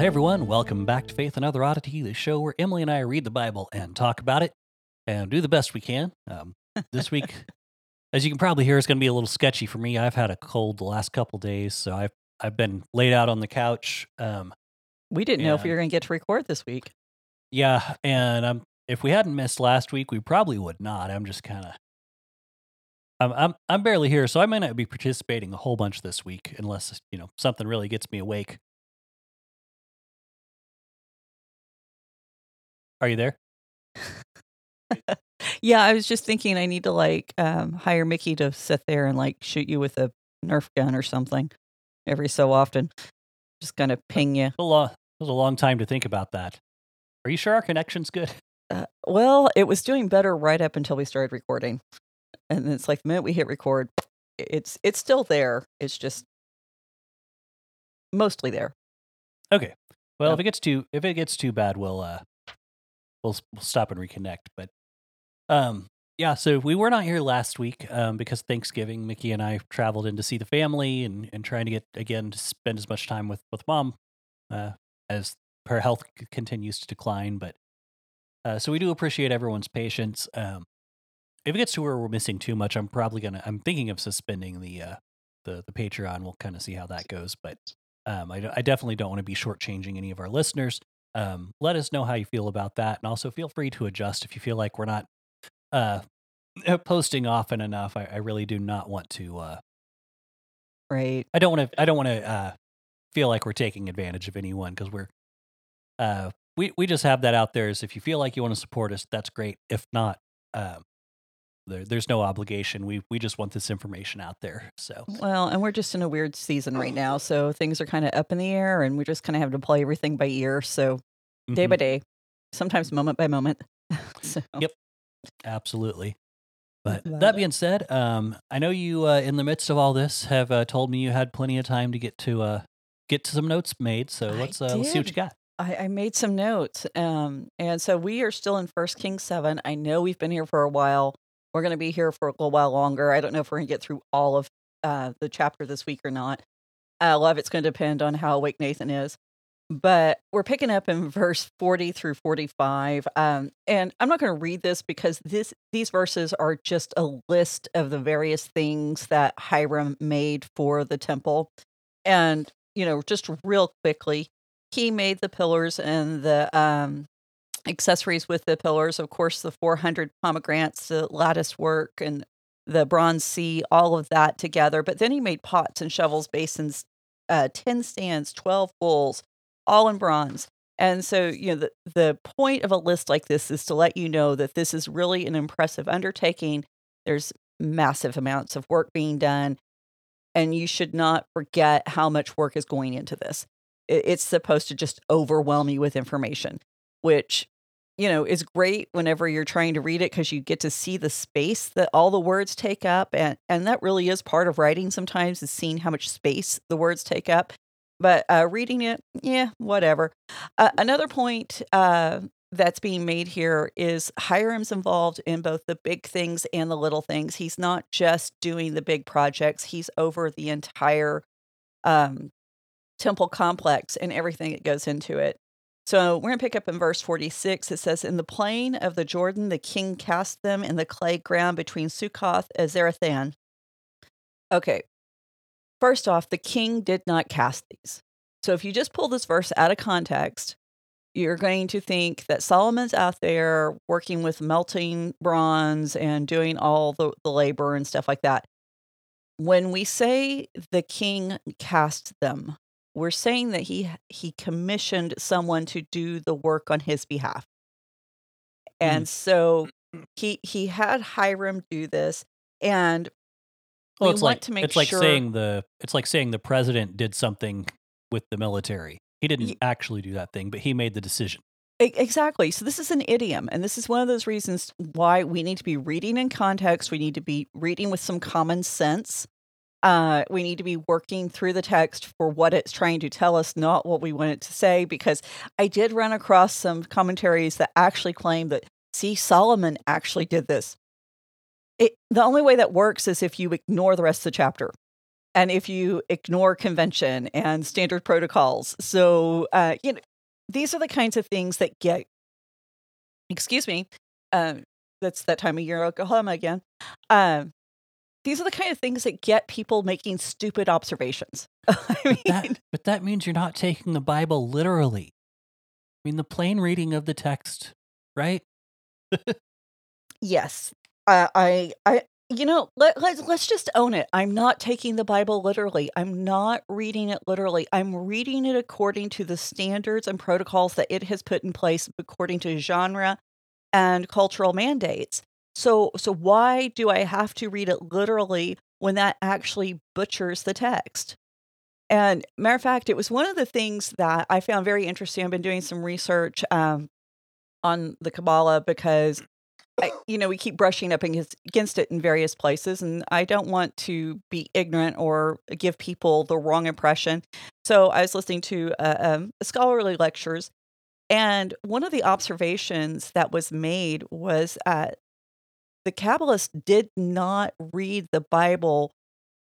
Well, hey everyone, welcome back to Faith and Other Oddity, the show where Emily and I read the Bible and talk about it and do the best we can. Um, this week, as you can probably hear, it's going to be a little sketchy for me. I've had a cold the last couple days, so I've I've been laid out on the couch. Um, We didn't know if we were going to get to record this week. yeah, and um, if we hadn't missed last week, we probably would not. I'm just kind of. I'm, I'm I'm barely here, so I may not be participating a whole bunch this week unless you know something really gets me awake. Are you there? Yeah, I was just thinking I need to like um, hire Mickey to sit there and like shoot you with a Nerf gun or something every so often. Just kind of ping you. It was a long, it was a long time to think about that. Are you sure our connection's good? Uh, well, it was doing better right up until we started recording, and it's like the minute we hit record, it's it's still there. It's just mostly there. Okay. Well, Yeah. if it gets too if it gets too bad, we'll uh we'll, we'll stop and reconnect. But um yeah, so we were not here last week um because Thanksgiving. Mickey and I traveled in to see the family and and trying to get again to spend as much time with with mom uh as her health c- continues to decline. But uh so we do appreciate everyone's patience. Um if it gets to where we're missing too much, I'm probably gonna I'm thinking of suspending the uh the the Patreon. We'll kind of see how that goes, but um, I, I definitely don't want to be shortchanging any of our listeners. Um, let us know how you feel about that, and also feel free to adjust if you feel like we're not uh, posting often enough. I, I really do not want to. Uh, Right. I don't want to. I don't want to uh, feel like we're taking advantage of anyone because we're. Uh, we we just have that out there. Is if you feel like you want to support us, that's great. If not, um, there, there's no obligation. We we just want this information out there. So Well, and we're just in a weird season right now, so things are kind of up in the air, and we just kind of have to play everything by ear. So day mhm. by day, sometimes moment by moment. so, Yep. Absolutely. But Love that it. being said, um, I know you, uh, in the midst of all this, have uh, told me you had plenty of time to get to uh, get to some notes made. So let's uh, let's see what you got. I, I made some notes, um, and so we are still in First Kings seven. I know we've been here for a while. We're going to be here for a little while longer. I don't know if we're going to get through all of uh, the chapter this week or not. Uh, a lot of it's going to depend on how awake Nathan is. But we're picking up in verse 40 through 45. Um, and I'm not going to read this because this these verses are just a list of the various things that Hiram made for the temple. And, you know, just real quickly, he made the pillars and the um, accessories with the pillars. Of course, the 400 pomegranates, the lattice work, and the bronze sea, all of that together. But then he made pots and shovels, basins, uh, 10 stands, 12 bowls, all in bronze. And so, you know, the, the point of a list like this is to let you know that this is really an impressive undertaking. There's massive amounts of work being done, and you should not forget how much work is going into this. It- It's supposed to just overwhelm you with information, which, you know, is great whenever you're trying to read it because you get to see the space that all the words take up. And, and that really is part of writing sometimes is seeing how much space the words take up. But uh, reading it, yeah, whatever. Uh, another point uh, that's being made here is Hiram's involved in both the big things and the little things. He's not just doing the big projects, he's over the entire um, temple complex and everything that goes into it. So we're going to pick up in verse 46. It says, In the plain of the Jordan, the king cast them in the clay ground between Succoth and Zarethan. Okay. First off, the king did not cast these. So if you just pull this verse out of context, you're going to think that Solomon's out there working with melting bronze and doing all the, the labor and stuff like that. When we say the king cast them, we're saying that he he commissioned someone to do the work on his behalf. And mm. so he he had Hiram do this and Well, we it's like it's like sure saying the it's like saying the president did something with the military. He didn't Ye- actually do that thing, but he made the decision. Exactly. So this is an idiom, and this is one of those reasons why we need to be reading in context. We need to be reading with some common sense. Uh, we need to be working through the text for what it's trying to tell us, not what we want it to say. Because I did run across some commentaries that actually claim that, see, Solomon actually did this. It, the only way that works is if you ignore the rest of the chapter and if you ignore convention and standard protocols. So, uh, you know, these are the kinds of things that get, excuse me, uh, that's that time of year, Oklahoma again. Um, these are the kind of things that get people making stupid observations. I mean, But that, but that means you're not taking the Bible literally. I mean, the plain reading of the text, right? yes, uh, I, I, you know, let, let's let's just own it. I'm not taking the Bible literally. I'm not reading it literally. I'm reading it according to the standards and protocols that it has put in place according to genre and cultural mandates. So so why do I have to read it literally when that actually butchers the text? And matter of fact, it was one of the things that I found very interesting. I've been doing some research um, on the Kabbalah because I, you know, we keep brushing up against, it in various places, and I don't want to be ignorant or give people the wrong impression. So I was listening to uh, um, scholarly lectures, and one of the observations that was made was uh, the Kabbalists did not read the Bible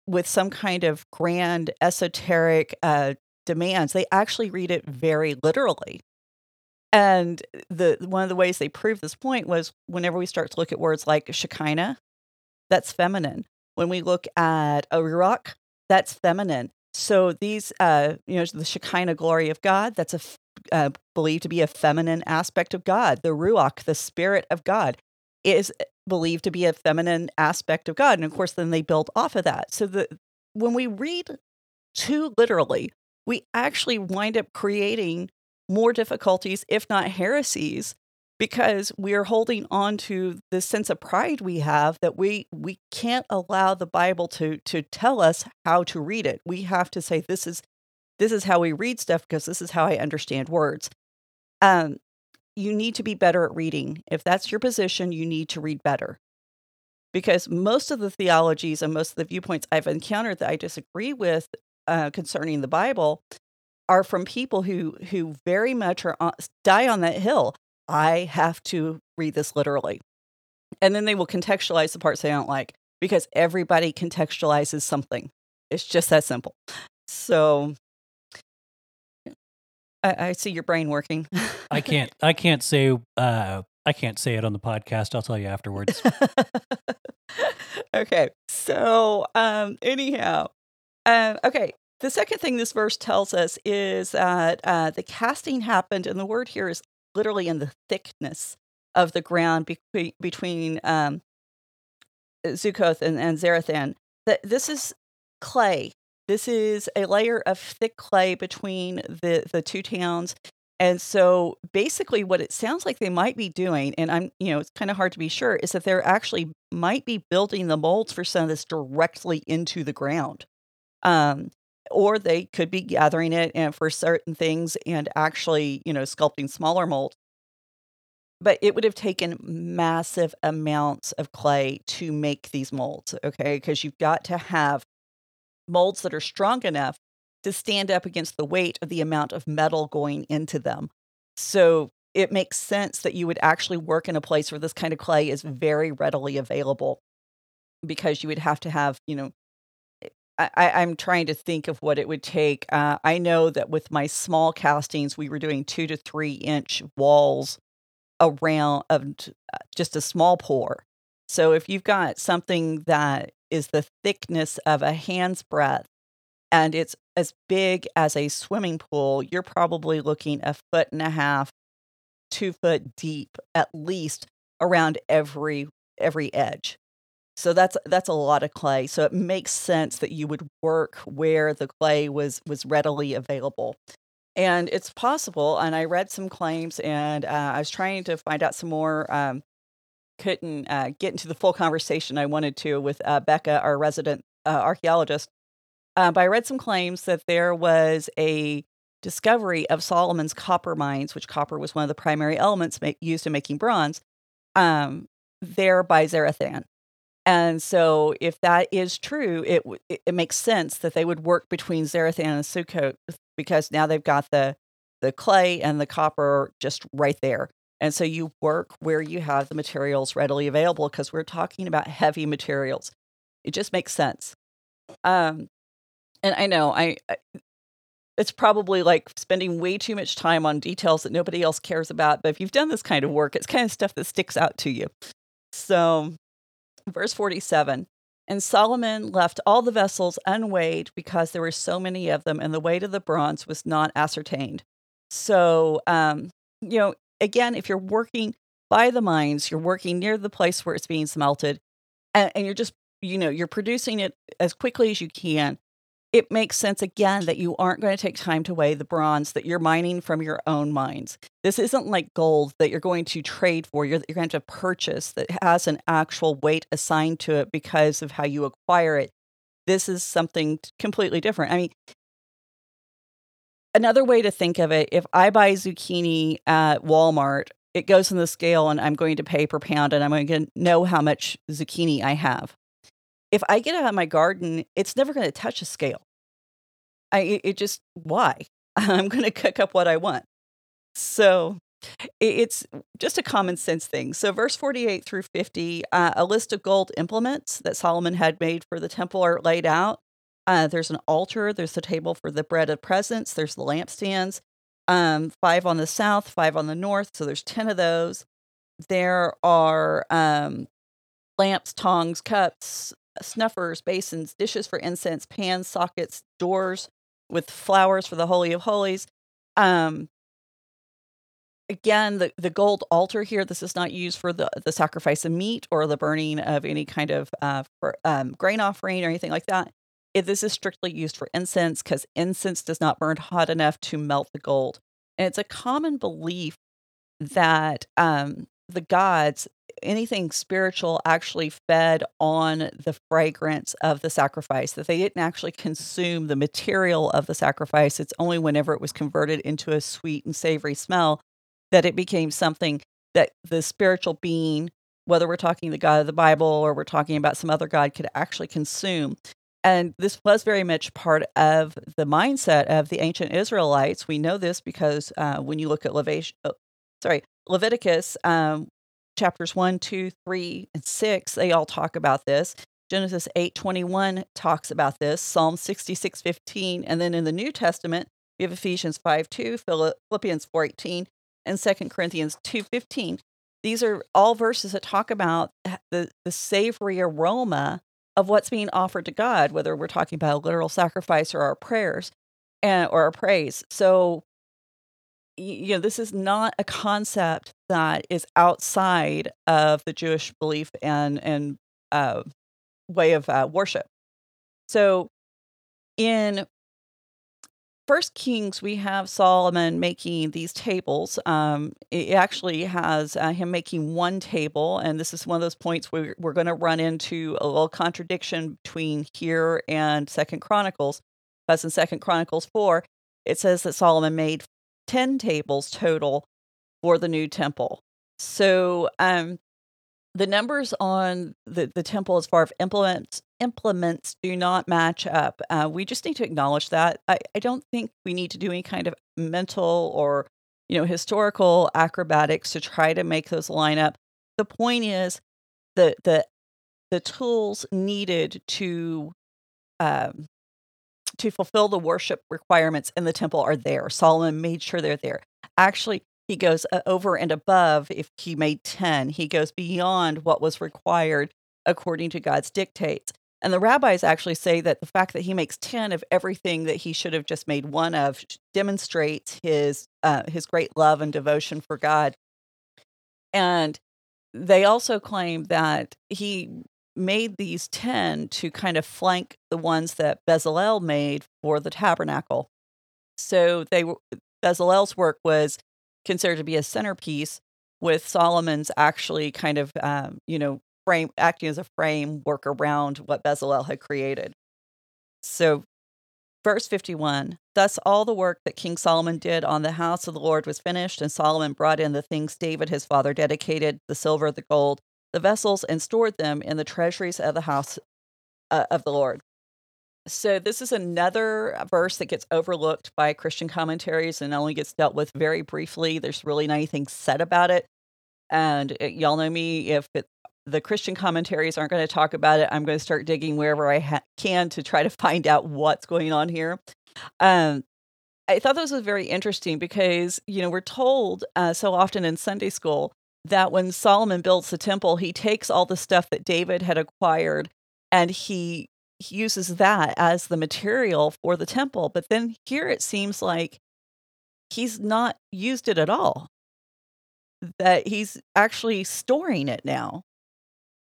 with some kind of grand esoteric uh, demands. They actually read it very literally. And the one of the ways they prove this point was whenever we start to look at words like Shekinah, that's feminine. When we look at ruach, that's feminine. So these, uh, you know, the Shekinah glory of God, that's a uh, believed to be a feminine aspect of God. The ruach, the spirit of God, is believed to be a feminine aspect of God, and of course, then they build off of that. So the when we read too literally, we actually wind up creating more difficulties, if not heresies, because we are holding on to this sense of pride we have that we we can't allow the Bible to to tell us how to read it. We have to say this is this is how we read stuff because this is how I understand words. Um, you need to be better at reading. If that's your position, you need to read better. Because most of the theologies and most of the viewpoints I've encountered that I disagree with uh, concerning the Bible are from people who who very much are on, die on that hill. I have to read this literally, and then they will contextualize the parts they don't like because everybody contextualizes something. It's just that simple. So I, I see your brain working. I can't. I can't say. Uh, I can't say it on the podcast. I'll tell you afterwards. okay. So, um, anyhow, um, okay. The second thing this verse tells us is that uh, the casting happened, and the word here is literally in the thickness of the ground between between um, Succoth and, and Zarethan. That this is clay. This is a layer of thick clay between the the two towns. And so basically what it sounds like they might be doing, and I'm, you know, it's kind of hard to be sure, is that they're actually might be building the molds for some of this directly into the ground. Um, or they could be gathering it and for certain things and actually, you know, sculpting smaller molds. But it would have taken massive amounts of clay to make these molds, okay? Because you've got to have molds that are strong enough to stand up against the weight of the amount of metal going into them. So it makes sense that you would actually work in a place where this kind of clay is very readily available because you would have to have, you know, I, I'm trying to think of what it would take. Uh, I know that with my small castings, we were doing two to three inch walls around of uh, just a small pour. So if you've got something that is the thickness of a hand's breadth and it's as big as a swimming pool, you're probably looking a foot and a half, two foot deep at least around every every edge. So that's that's a lot of clay. So it makes sense that you would work where the clay was was readily available. And it's possible. And I read some claims, and uh, I was trying to find out some more. Um, couldn't uh, get into the full conversation I wanted to with uh, Becca, our resident uh, archaeologist. Uh, but I read some claims that there was a discovery of Solomon's copper mines, which copper was one of the primary elements used in making bronze, um, there by Zarethan. And so, if that is true, it, it, makes sense that they would work between Zarethan and Sukkot because now they've got the the clay and the copper just right there. And so you work where you have the materials readily available because we're talking about heavy materials. It just makes sense. Um, and I know I, I it's probably like spending way too much time on details that nobody else cares about. But if you've done this kind of work, it's kind of stuff that sticks out to you. So, verse 47 And Solomon left all the vessels unweighed because there were so many of them, and the weight of the bronze was not ascertained. So, um, you know, again, if you're working by the mines, you're working near the place where it's being smelted, and, and you're just, you know, you're producing it as quickly as you can. It makes sense again that you aren't going to take time to weigh the bronze that you're mining from your own mines. This isn't like gold that you're going to trade for, you're, you're going to purchase that has an actual weight assigned to it because of how you acquire it. This is something completely different. I mean, another way to think of it if I buy zucchini at Walmart, it goes in the scale and I'm going to pay per pound and I'm going to know how much zucchini I have. If I get out of my garden, it's never going to touch a scale. I it, it just why? I'm going to cook up what I want. So it's just a common sense thing. So, verse 48 through 50, uh, a list of gold implements that Solomon had made for the temple are laid out. Uh, there's an altar. There's the table for the bread of presence. There's the lampstands. Um, five on the south, five on the north. So there's ten of those. There are um, lamps, tongs, cups, snuffers, basins, dishes for incense, pans, sockets, doors with flowers for the holy of holies. Um, again, the, the gold altar here, this is not used for the, the sacrifice of meat or the burning of any kind of uh, for, um, grain offering or anything like that. If this is strictly used for incense because incense does not burn hot enough to melt the gold. And it's a common belief that um, the gods, anything spiritual, actually fed on the fragrance of the sacrifice, that they didn't actually consume the material of the sacrifice. It's only whenever it was converted into a sweet and savory smell that it became something that the spiritual being, whether we're talking the God of the Bible or we're talking about some other God, could actually consume. And this was very much part of the mindset of the ancient Israelites. We know this because uh, when you look at Leviticus, oh, sorry, Leviticus um, chapters 1, 2, 3, and 6, they all talk about this. Genesis 8, 21 talks about this, Psalm 66, 15. And then in the New Testament, we have Ephesians 5, 2, Philippians 4, 18, and 2 Corinthians 2, 15. These are all verses that talk about the, the savory aroma of what's being offered to God, whether we're talking about a literal sacrifice or our prayers and or our praise. So you know, this is not a concept that is outside of the Jewish belief and and uh, way of uh, worship. So in First Kings, we have Solomon making these tables. Um, it actually has uh, him making one table, and this is one of those points where we're going to run into a little contradiction between here and Second Chronicles. Because in Second Chronicles four, it says that Solomon made ten tables total for the new temple. So um, the numbers on the, the temple as far as implements implements do not match up. Uh, we just need to acknowledge that. I, I don't think we need to do any kind of mental or you know historical acrobatics to try to make those line up. The point is the the the tools needed to um, to fulfill the worship requirements in the temple are there. Solomon made sure they're there. Actually, he goes uh, over and above if he made 10 he goes beyond what was required according to god's dictates and the rabbis actually say that the fact that he makes 10 of everything that he should have just made one of demonstrates his uh, his great love and devotion for god and they also claim that he made these 10 to kind of flank the ones that bezalel made for the tabernacle so they bezalel's work was considered to be a centerpiece, with Solomon's actually kind of, um, you know, frame acting as a framework around what Bezalel had created. So verse 51 Thus all the work that King Solomon did on the house of the Lord was finished, and Solomon brought in the things David his father dedicated the silver, the gold, the vessels, and stored them in the treasuries of the house uh, of the Lord. So, this is another verse that gets overlooked by Christian commentaries and only gets dealt with very briefly. There's really not anything said about it. And it, y'all know me, if it, the Christian commentaries aren't going to talk about it, I'm going to start digging wherever I ha- can to try to find out what's going on here. Um, I thought this was very interesting because, you know, we're told uh, so often in Sunday school that when Solomon builds the temple, he takes all the stuff that David had acquired and he, he uses that as the material for the temple. But then here it seems like he's not used it at all, that he's actually storing it now.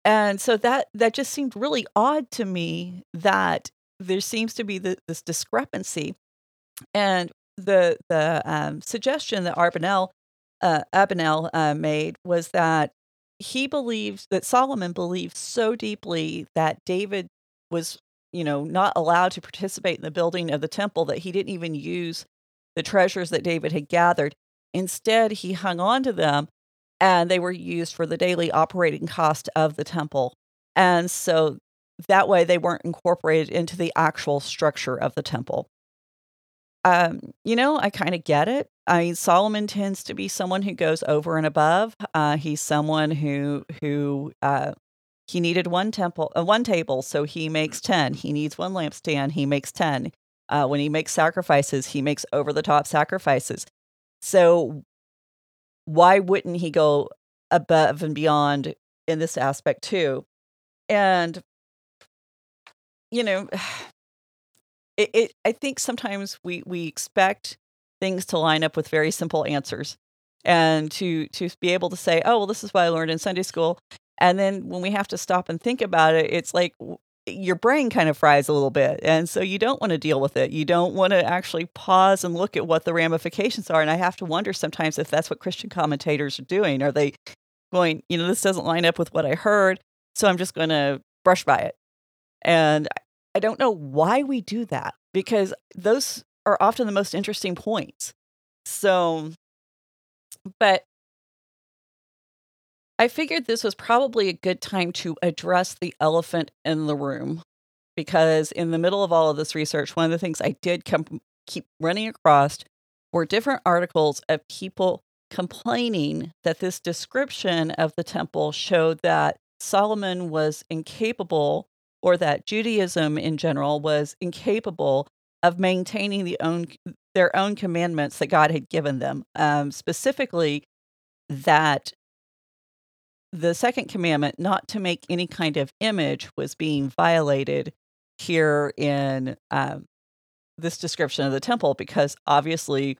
And so that that just seemed really odd to me that there seems to be the, this discrepancy. And the the um, suggestion that Arbonell uh, Abigail uh, made was that he believes that Solomon believed so deeply that David was, you know, not allowed to participate in the building of the temple that he didn't even use the treasures that David had gathered. Instead, he hung on to them and they were used for the daily operating cost of the temple. And so that way they weren't incorporated into the actual structure of the temple. Um, you know, I kind of get it. I mean, Solomon tends to be someone who goes over and above. Uh, he's someone who who uh, he needed one temple, uh, one table, so he makes ten. He needs one lampstand, he makes ten. Uh, when he makes sacrifices, he makes over the top sacrifices. So why wouldn't he go above and beyond in this aspect too? And you know, it, it I think sometimes we we expect things to line up with very simple answers and to to be able to say, "Oh, well this is what I learned in Sunday school." And then when we have to stop and think about it, it's like your brain kind of fries a little bit. And so you don't want to deal with it. You don't want to actually pause and look at what the ramifications are. And I have to wonder sometimes if that's what Christian commentators are doing. Are they going, you know, this doesn't line up with what I heard, so I'm just going to brush by it. And I don't know why we do that because those are often the most interesting points. So, but I figured this was probably a good time to address the elephant in the room because in the middle of all of this research, one of the things I did come, keep running across were different articles of people complaining that this description of the temple showed that Solomon was incapable or that Judaism in general was incapable of maintaining the own their own commandments that God had given them. Um, specifically, that the second commandment, not to make any kind of image, was being violated here in um, this description of the temple because obviously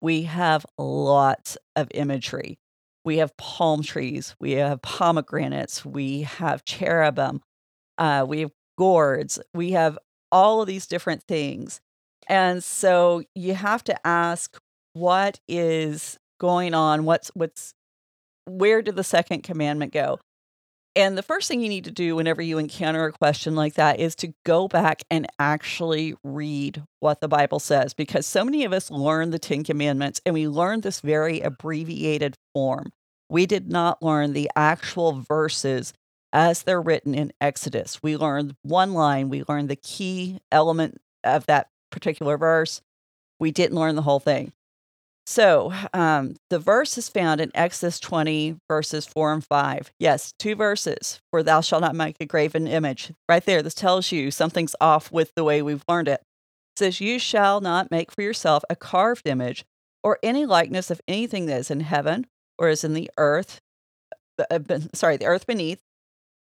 we have lots of imagery. We have palm trees, we have pomegranates, we have cherubim, uh, we have gourds, we have all of these different things. And so you have to ask what is going on? What's what's where did the second commandment go? And the first thing you need to do whenever you encounter a question like that is to go back and actually read what the Bible says because so many of us learn the 10 commandments and we learn this very abbreviated form. We did not learn the actual verses as they're written in Exodus. We learned one line, we learned the key element of that particular verse. We didn't learn the whole thing. So um, the verse is found in Exodus 20, verses 4 and 5. Yes, two verses, for thou shalt not make a graven image. Right there, this tells you something's off with the way we've learned it. It says, You shall not make for yourself a carved image or any likeness of anything that is in heaven or is in the earth, uh, uh sorry, the earth beneath,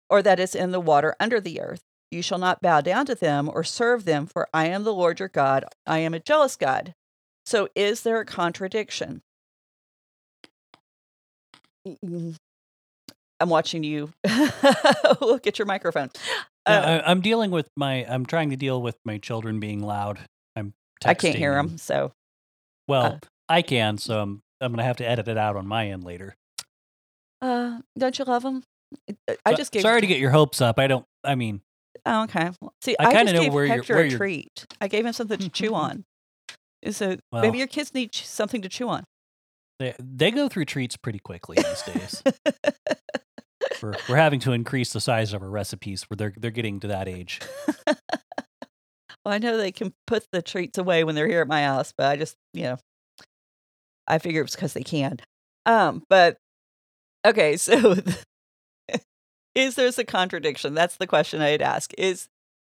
or that is in the water under the earth. You shall not bow down to them or serve them, for I am the Lord your God. I am a jealous God. So, is there a contradiction? I'm watching you look at your microphone. Uh, I, am dealing with my. I'm trying to deal with my children being loud. I'm. Texting I can't hear them. So. Well, uh, I can. So I'm. I'm gonna have to edit it out on my end later. Uh, don't you love them? I just gave sorry to get your hopes up. I don't. I mean, Oh, okay. See, I I, kinda just know gave where you're- where a you're- treat. I gave him something to chew on. So Well- maybe your kids need something to chew on. They, they go through treats pretty quickly these days. we're, we're having to increase the size of our recipes where they're they're getting to that age. Well, I know they can put the treats away when they're here at my house, but I just, you know, I figure it's because they can. Um, but okay, so is there's a contradiction? That's the question I'd ask. Is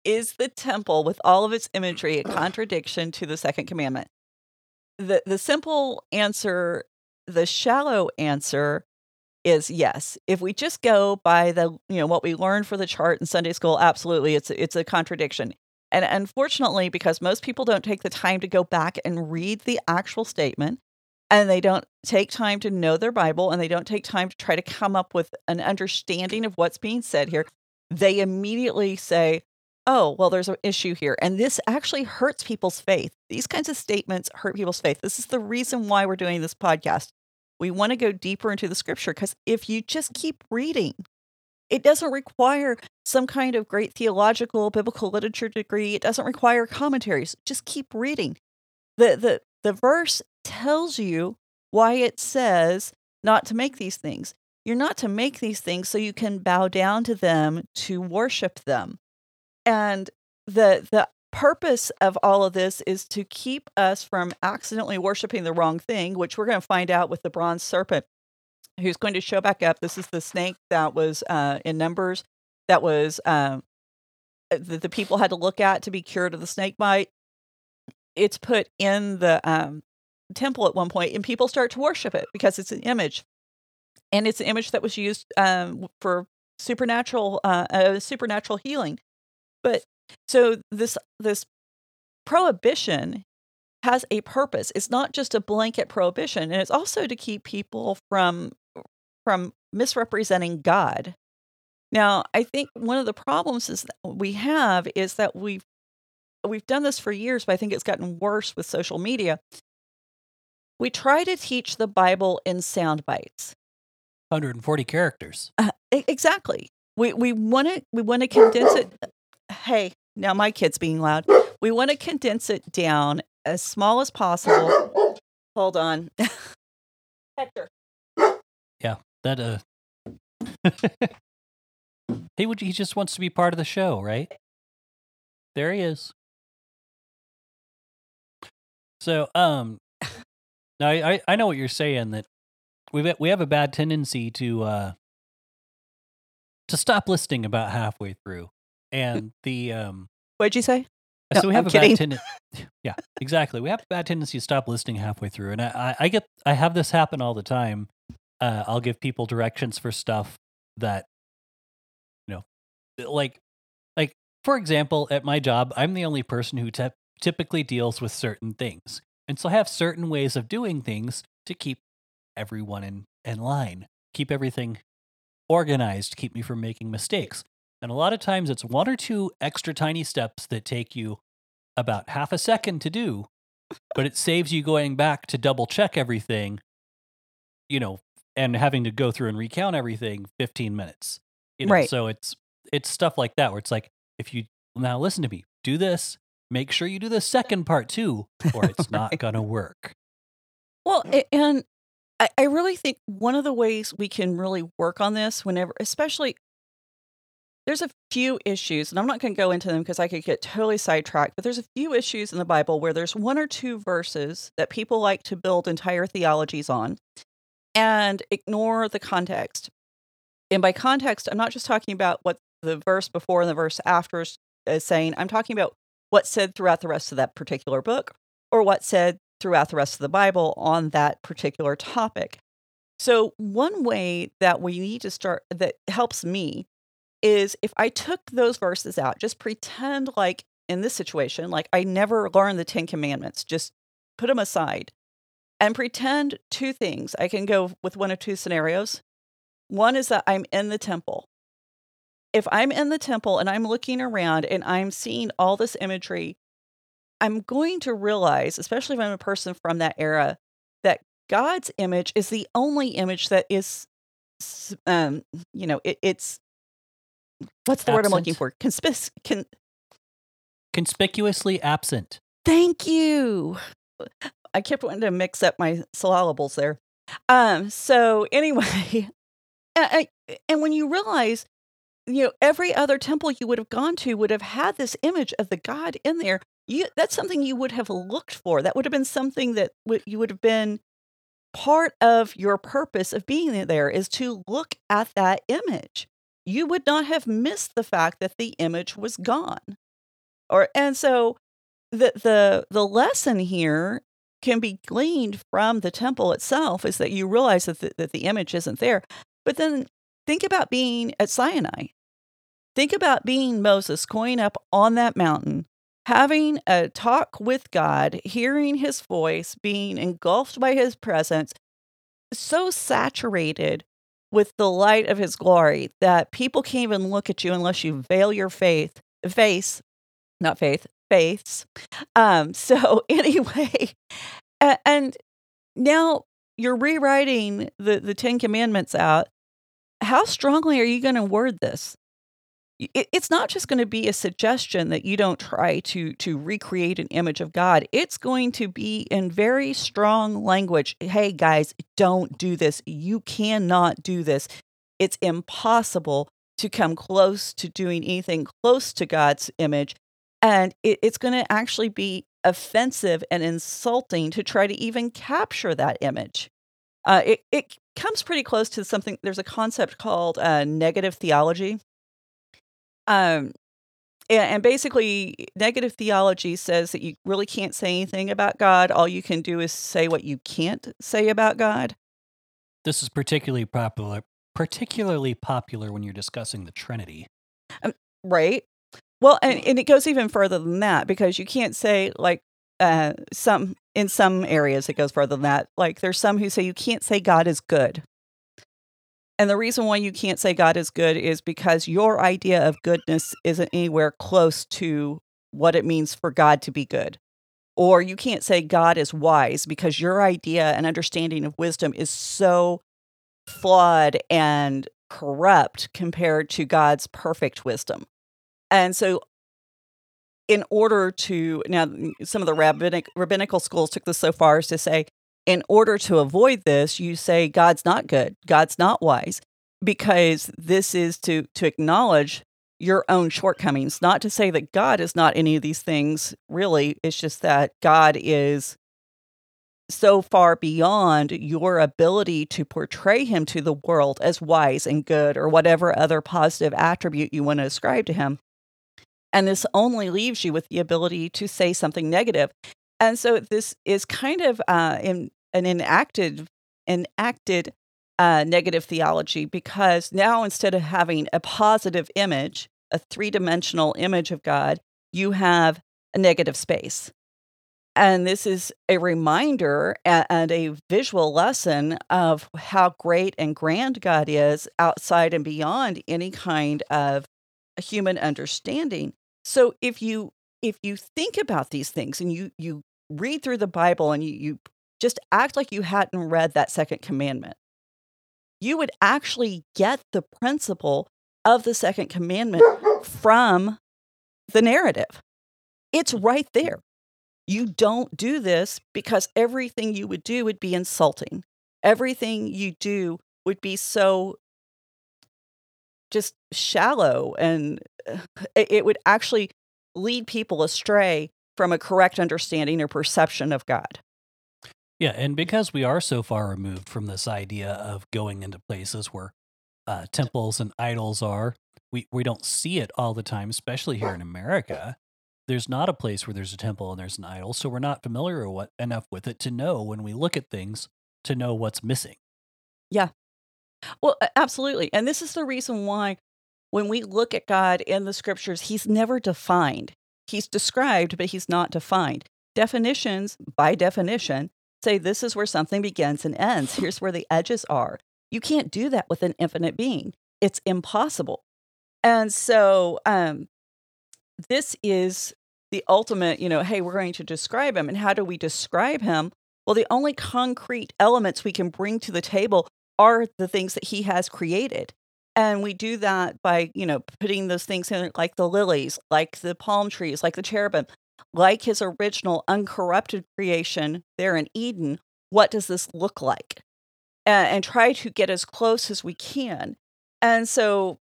is the temple with all of its imagery a contradiction to the second commandment? The the simple answer, the shallow answer is yes. If we just go by the, you know, what we learned for the chart in Sunday school, absolutely it's it's a contradiction. And unfortunately, because most people don't take the time to go back and read the actual statement, and they don't take time to know their Bible, and they don't take time to try to come up with an understanding of what's being said here, they immediately say, Oh, well, there's an issue here. And this actually hurts people's faith. These kinds of statements hurt people's faith. This is the reason why we're doing this podcast. We want to go deeper into the scripture because if you just keep reading, it doesn't require some kind of great theological biblical literature degree. It doesn't require commentaries. Just keep reading. The the the verse tells you why it says not to make these things. You're not to make these things so you can bow down to them to worship them. And the the purpose of all of this is to keep us from accidentally worshiping the wrong thing, which we're going to find out with the bronze serpent who's going to show back up. This is the snake that was uh, in Numbers that was um, that the people had to look at to be cured of the snake bite. It's put in the um, temple at one point, and people start to worship it because it's an image, and it's an image that was used um, for supernatural uh, uh, supernatural healing. But so this this prohibition has a purpose. It's not just a blanket prohibition, and it's also to keep people from from misrepresenting God. Now, I think one of the problems is we have is that we've we've done this for years, but I think it's gotten worse with social media. We try to teach the Bible in sound bites. 140 characters. Uh, exactly. We we want to we want to condense it. Hey, now my kid's being loud. We want to condense it down as small as possible. Hold on, Hector. Yeah, that uh He would he just wants to be part of the show, right? There he is. So, um now I, I- know what you're saying that we we have a bad tendency to uh to stop listening about halfway through. And the um What'd you say? No, so we have I'm a kidding. bad tendency. Yeah, exactly. We have a bad tendency to stop listening halfway through, and I, I, I get I have this happen all the time. Uh, I'll give people directions for stuff that, you know, like like for example, at my job, I'm the only person who tep typically deals with certain things, and so I have certain ways of doing things to keep everyone in in line, keep everything organized, keep me from making mistakes. And a lot of times it's one or two extra tiny steps that take you about half a second to do, but it saves you going back to double check everything, you know, and having to go through and recount everything 15 minutes. You know, Right. so it's it's stuff like that where it's like if you now listen to me, do this, make sure you do the second part too, or it's not Right. gonna work. Well, and I, really think one of the ways we can really work on this, whenever, especially, there's a few issues, and I'm not going to go into them because I could get totally sidetracked, but there's a few issues in the Bible where there's one or two verses that people like to build entire theologies on and ignore the context. And by context, I'm not just talking about what the verse before and the verse after is saying, I'm talking about what's said throughout the rest of that particular book or what's said throughout the rest of the Bible on that particular topic. So, one way that we need to start that helps me is if I took those verses out, just pretend like in this situation, like I never learned the Ten Commandments, just put them aside and pretend two things. I can go with one of two scenarios. One is that I'm in the temple. If I'm in the temple and I'm looking around and I'm seeing all this imagery, I'm going to realize, especially if I'm a person from that era, that God's image is the only image that is, um, you know, it, it's what's the word I'm looking for? Conspic- con- Conspicuously absent. Thank you. I kept wanting to mix up my syllables there. Um, so anyway, a- a- and when you realize, you know, every other temple you would have gone to would have had this image of the God in there. You that's something you would have looked for. That would have been something that would you would have been part of your purpose of being there is to look at that image. You would not have missed the fact that the image was gone. Or and so the the the lesson here can be gleaned from the temple itself is that you realize that the, that the image isn't there. But then think about being at Sinai. Think about being Moses going up on that mountain, having a talk with God, hearing his voice, being engulfed by his presence, so saturated with the light of his glory that people can't even look at you unless you veil your faith face, not faith, faiths. Um, so anyway, and now you're rewriting the, the Ten Commandments out. How strongly are you going to word this? It's not just going to be a suggestion that you don't try to to recreate an image of God. It's going to be in very strong language. Hey guys, don't do this. You cannot do this. It's impossible to come close to doing anything close to God's image. And it, it's going to actually be offensive and insulting to try to even capture that image. Uh, it, it comes pretty close to something, there's a concept called uh, negative theology. Um, and basically, negative theology says that you really can't say anything about God. All you can do is say what you can't say about God. This is particularly popular particularly popular when you're discussing the Trinity. Right. Well, and, and it goes even further than that because you can't say like uh some in some areas it goes further than that. Like there's some who say you can't say God is good. And the reason why you can't say God is good is because your idea of goodness isn't anywhere close to what it means for God to be good. Or you can't say God is wise because your idea and understanding of wisdom is so flawed and corrupt compared to God's perfect wisdom. And so, in order to now, some of the rabbinic, rabbinical schools took this so far as to say, in order to avoid this, you say God's not good, God's not wise, because this is to to acknowledge your own shortcomings, not to say that God is not any of these things. Really, it's just that God is so far beyond your ability to portray him to the world as wise and good or whatever other positive attribute you want to ascribe to him. And this only leaves you with the ability to say something negative. And so this is kind of uh, in, an enacted, enacted uh, negative theology because now instead of having a positive image, a three dimensional image of God, you have a negative space. And this is a reminder and a visual lesson of how great and grand God is outside and beyond any kind of human understanding. So if you if you think about these things and you you read through the Bible and you, you just act like you hadn't read that second commandment, you would actually get the principle of the second commandment from the narrative. It's right there. You don't do this because everything you would do would be insulting. Everything you do would be so just shallow and uh, it it would actually lead people astray from a correct understanding or perception of God. Yeah, and because we are so far removed from this idea of going into places where uh, temples and idols are, we, we don't see it all the time, especially here in America. There's not a place where there's a temple and there's an idol, so we're not familiar what, enough with it to know when we look at things to know what's missing. Yeah. Well, absolutely. And this is the reason why when we look at God in the scriptures, he's never defined. He's described, but he's not defined. Definitions, by definition, say this is where something begins and ends. Here's where the edges are. You can't do that with an infinite being. It's impossible. And so um this is the ultimate, you know, hey, we're going to describe him. And how do we describe him? Well, the only concrete elements we can bring to the table are the things that he has created. And we do that by, you know, putting those things in like the lilies, like the palm trees, like the cherubim, like his original uncorrupted creation there in Eden. What does this look like? And, and try to get as close as we can. And so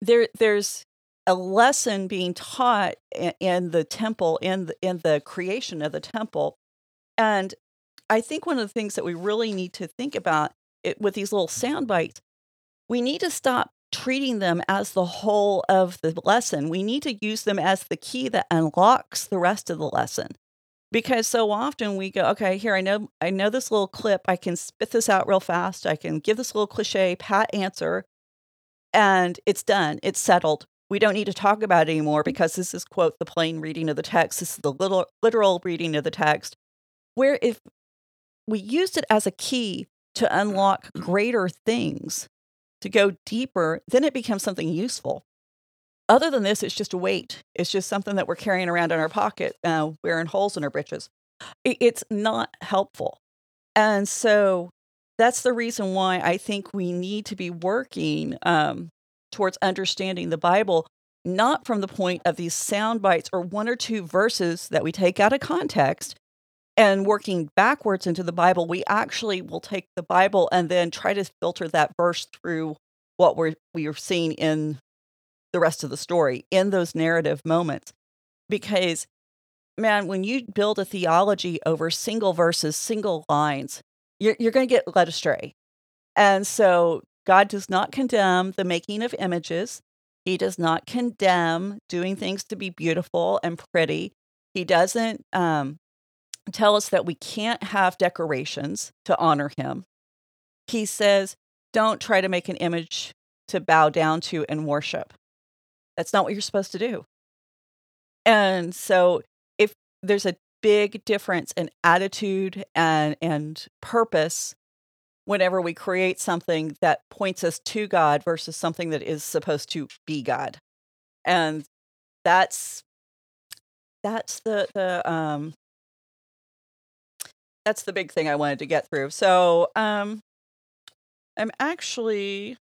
there there's a lesson being taught in, in the temple in the, in the creation of the temple. And I think one of the things that we really need to think about it, with these little sound bites we need to stop treating them as the whole of the lesson. We need to use them as the key that unlocks the rest of the lesson. Because so often we go, okay, here I know I know this little clip. I can spit this out real fast. I can give this little cliche pat answer and it's done. It's settled. We don't need to talk about it anymore mm. because this is quote the plain reading of the text. This is the little literal reading of the text. Where if we used it as a key to mm. unlock greater things, to go deeper, then it becomes something useful. Other than this, it's just a weight. It's just something that we're carrying around in our pocket, uh, wearing holes in our britches. It's not helpful. And so that's the reason why I think we need to be working um, towards understanding the Bible, not from the point of these sound bites or one or two verses that we take out of context, and working backwards into the Bible, we actually will take the Bible and then try to filter that verse through what we're we are seeing in the rest of the story in those narrative moments. Because man, when you build a theology over single verses, single lines, you're you're going to get led astray. And so God does not condemn the making of images. He does not condemn doing things to be beautiful and pretty. He doesn't um, tell us that we can't have decorations to honor him. He says, don't try to make an image to bow down to and worship. That's not what you're supposed to do. And so if there's a big difference in attitude and and purpose whenever we create something that points us to God versus something that is supposed to be God. And that's that's the the um that's the big thing I wanted to get through. So, um, I'm actually.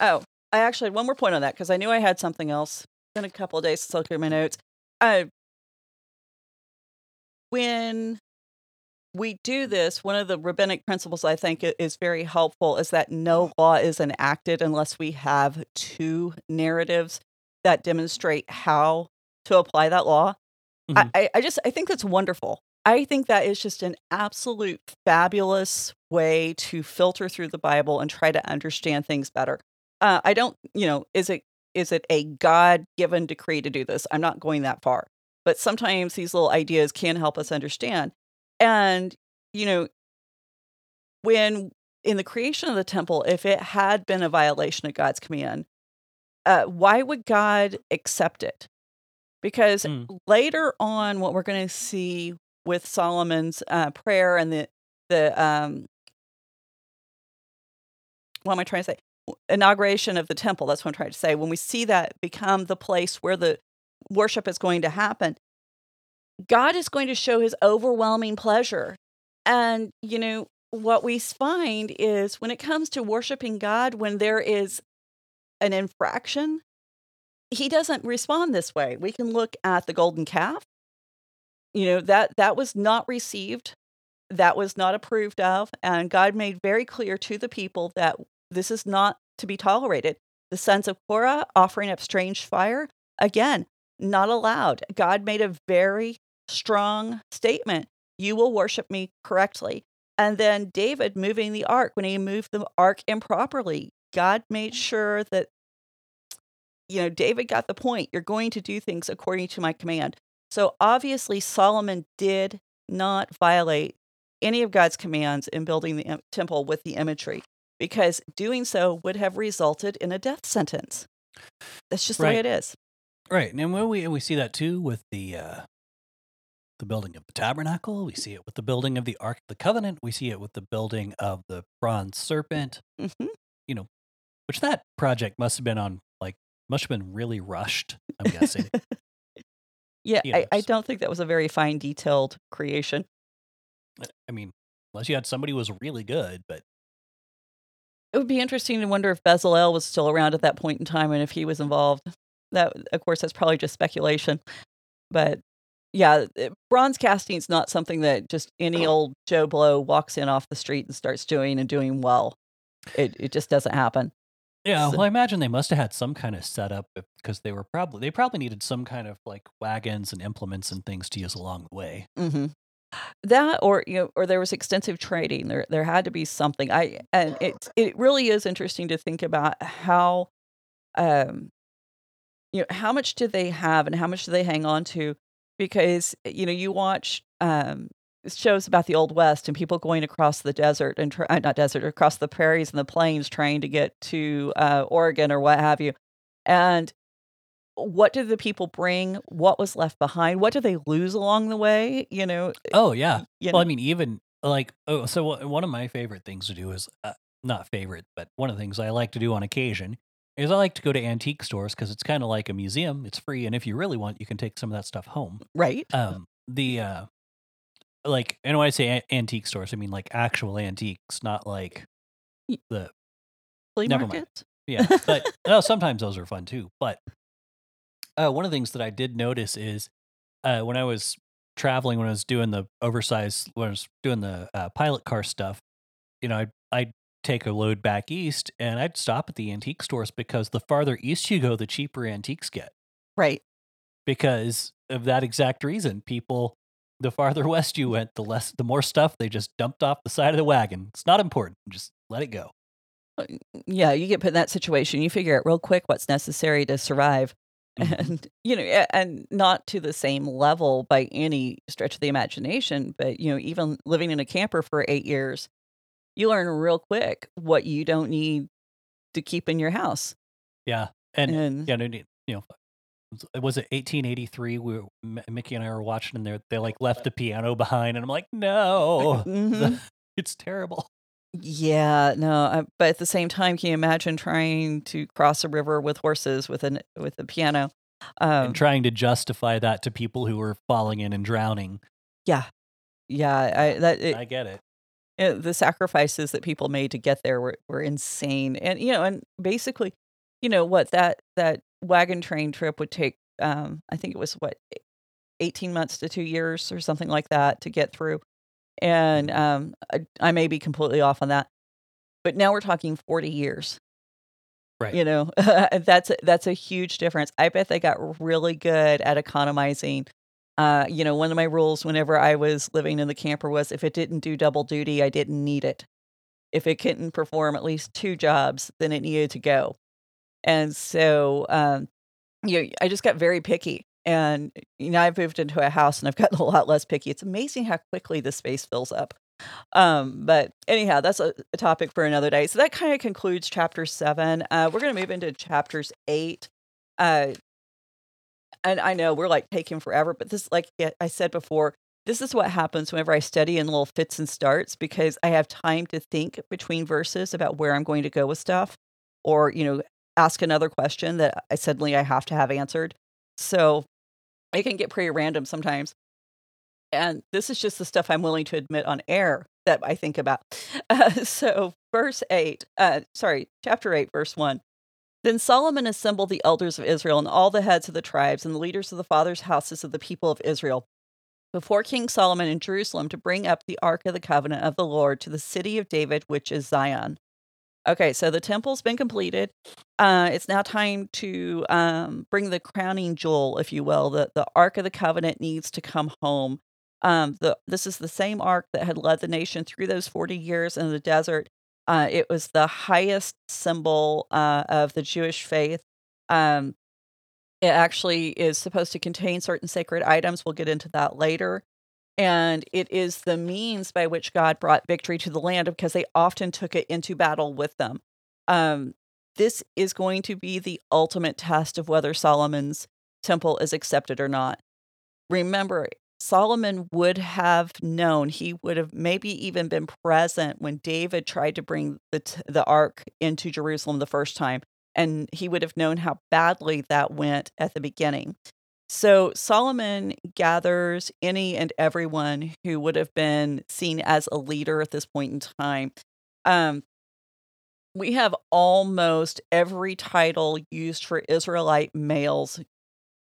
Oh, I actually had one more point on that because I knew I had something else. It's been a couple of days since I looked at my notes. Uh, when we do this, one of the rabbinic principles I think is very helpful is that no law is enacted unless we have two narratives that demonstrate how to apply that law. Mm-hmm. I, I just I think that's wonderful. I think that is just an absolute fabulous way to filter through the Bible and try to understand things better. Uh, I don't, you know, is it is it a God given decree to do this? I'm not going that far, but sometimes these little ideas can help us understand. And you know, when in the creation of the temple, if it had been a violation of God's command, uh, why would God accept it? Because mm. later on, what we're going to see with Solomon's uh, prayer and the the um, what am I trying to say? Inauguration of the temple. That's what I'm trying to say. When we see that become the place where the worship is going to happen, God is going to show His overwhelming pleasure. And you know what we find is when it comes to worshiping God, when there is an infraction, He doesn't respond this way. We can look at the golden calf you know that that was not received that was not approved of and god made very clear to the people that this is not to be tolerated. The sons of korah offering up strange fire again not allowed. God made a very strong statement you will worship me correctly. And then david moving the ark when he moved the ark improperly god made mm. sure that you know david got the point you're going to do things according to my command so obviously, Solomon did not violate any of God's commands in building the temple with the imagery because doing so would have resulted in a death sentence. That's just right. the way it is. Right. And when we we see that too with the uh the building of the tabernacle, we see it with the building of the Ark of the Covenant, we see it with the building of the bronze serpent. Mm-hmm. You know, which that project must have been on like must have been really rushed, I'm guessing. Yeah, I, I don't think that was a very fine, detailed creation. I mean, unless you had somebody who was really good, but It would be interesting to wonder if Bezalel was still around at that point in time and if he was involved. That, of course, that's probably just speculation. But yeah, bronze casting is not something that just any old Joe Blow walks in off the street and starts doing and doing well. It it just doesn't happen. Yeah, well, I imagine they must have had some kind of setup because they were probably they probably needed some kind of like wagons and implements and things to use along the way. hmm That or you know, or there was extensive trading. There there had to be something. I and it it really is interesting to think about how, um, you know, how much did they have and how much do they hang on to? Because you know, you watch um shows about the old west and people going across the desert and try, uh, not desert across the prairies and the plains trying to get to uh, Oregon or what have you, and what did the people bring? What was left behind? What did they lose along the way? You know, Oh yeah. Well, I mean, even like oh, so one of my favorite things to do is uh, not favorite, but one of the things I like to do on occasion is I like to go to antique stores because it's kind of like a museum. It's free, and if you really want, you can take some of that stuff home. right? Um, the uh, like, and when I say a- antique stores, I mean like actual antiques, not like the Flea never mind. market? yeah. But no, sometimes those are fun too. But uh, one of the things that I did notice is uh, when I was traveling, when I was doing the oversized, when I was doing the uh, pilot car stuff, you know, I'd, I'd take a load back east and I'd stop at the antique stores because the farther east you go, the cheaper antiques get. Right. Because of that exact reason, people, the farther west you went, the less, the more stuff they just dumped off the side of the wagon. It's not important. Just let it go. Yeah, you get put in that situation. You figure out real quick what's necessary to survive. Mhm. And, you know, and not to the same level by any stretch of the imagination, but, you know, even living in a camper for eight years, you learn real quick what you don't need to keep in your house. Yeah. And, And, Yeah, no, need- you know, was- was it 1883? We were, Mickey and I were watching, and they they like left the piano behind, and I'm like, no, Mhm. it's terrible. Yeah, no, uh, but at the same time, can you imagine trying to cross a river with horses with an with a piano? Um, and trying to justify that to people who were falling in and drowning. yeah, yeah, I that it, I get it. uh, the sacrifices that people made to get there were were insane, and you know, and basically, you know, what that that wagon train trip would take. Um, I think it was what eighteen months to two years or something like that to get through, and um, I, I may be completely off on that, but now we're talking forty years. Right. You know, that's a, that's a huge difference. I bet they got really good at economizing. Uh, you know, one of my rules whenever I was living in the camper was if it didn't do double duty, I didn't need it. If it couldn't perform at least two jobs, then it needed to go. And so, um, you know, I just got very picky. And you know, I've moved into a house and I've gotten a lot less picky. It's amazing how quickly the space fills up. Um, but anyhow, that's a, a topic for another day. So that kind of concludes chapter seven. Uh, we're going to move into chapters eight. Uh, and I know we're like taking forever, but this, like I said before, this is what happens whenever I study in little fits and starts because I have time to think between verses about where I'm going to go with stuff, or you know, ask another question that I suddenly I have to have answered. So it can get pretty random sometimes. And this is just the stuff I'm willing to admit on air that I think about. Uh, so, verse 8, uh, sorry, chapter 8, verse 1. Then Solomon assembled the elders of Israel and all the heads of the tribes and the leaders of the fathers' houses of the people of Israel before King Solomon in Jerusalem to bring up the ark of the covenant of the Lord to the city of David, which is Zion. Okay, so the temple's been completed. Uh, it's now time to um, bring the crowning jewel, if you will. The, the ark of the covenant needs to come home. Um, the, this is the same ark that had led the nation through those 40 years in the desert. Uh, it was the highest symbol uh, of the Jewish faith. Um, it actually is supposed to contain certain sacred items. We'll get into that later. And it is the means by which God brought victory to the land because they often took it into battle with them. Um, this is going to be the ultimate test of whether Solomon's temple is accepted or not. Remember, Solomon would have known, he would have maybe even been present when David tried to bring the, t- the ark into Jerusalem the first time and he would have known how badly that went at the beginning. So Solomon gathers any and everyone who would have been seen as a leader at this point in time. Um, we have almost every title used for Israelite males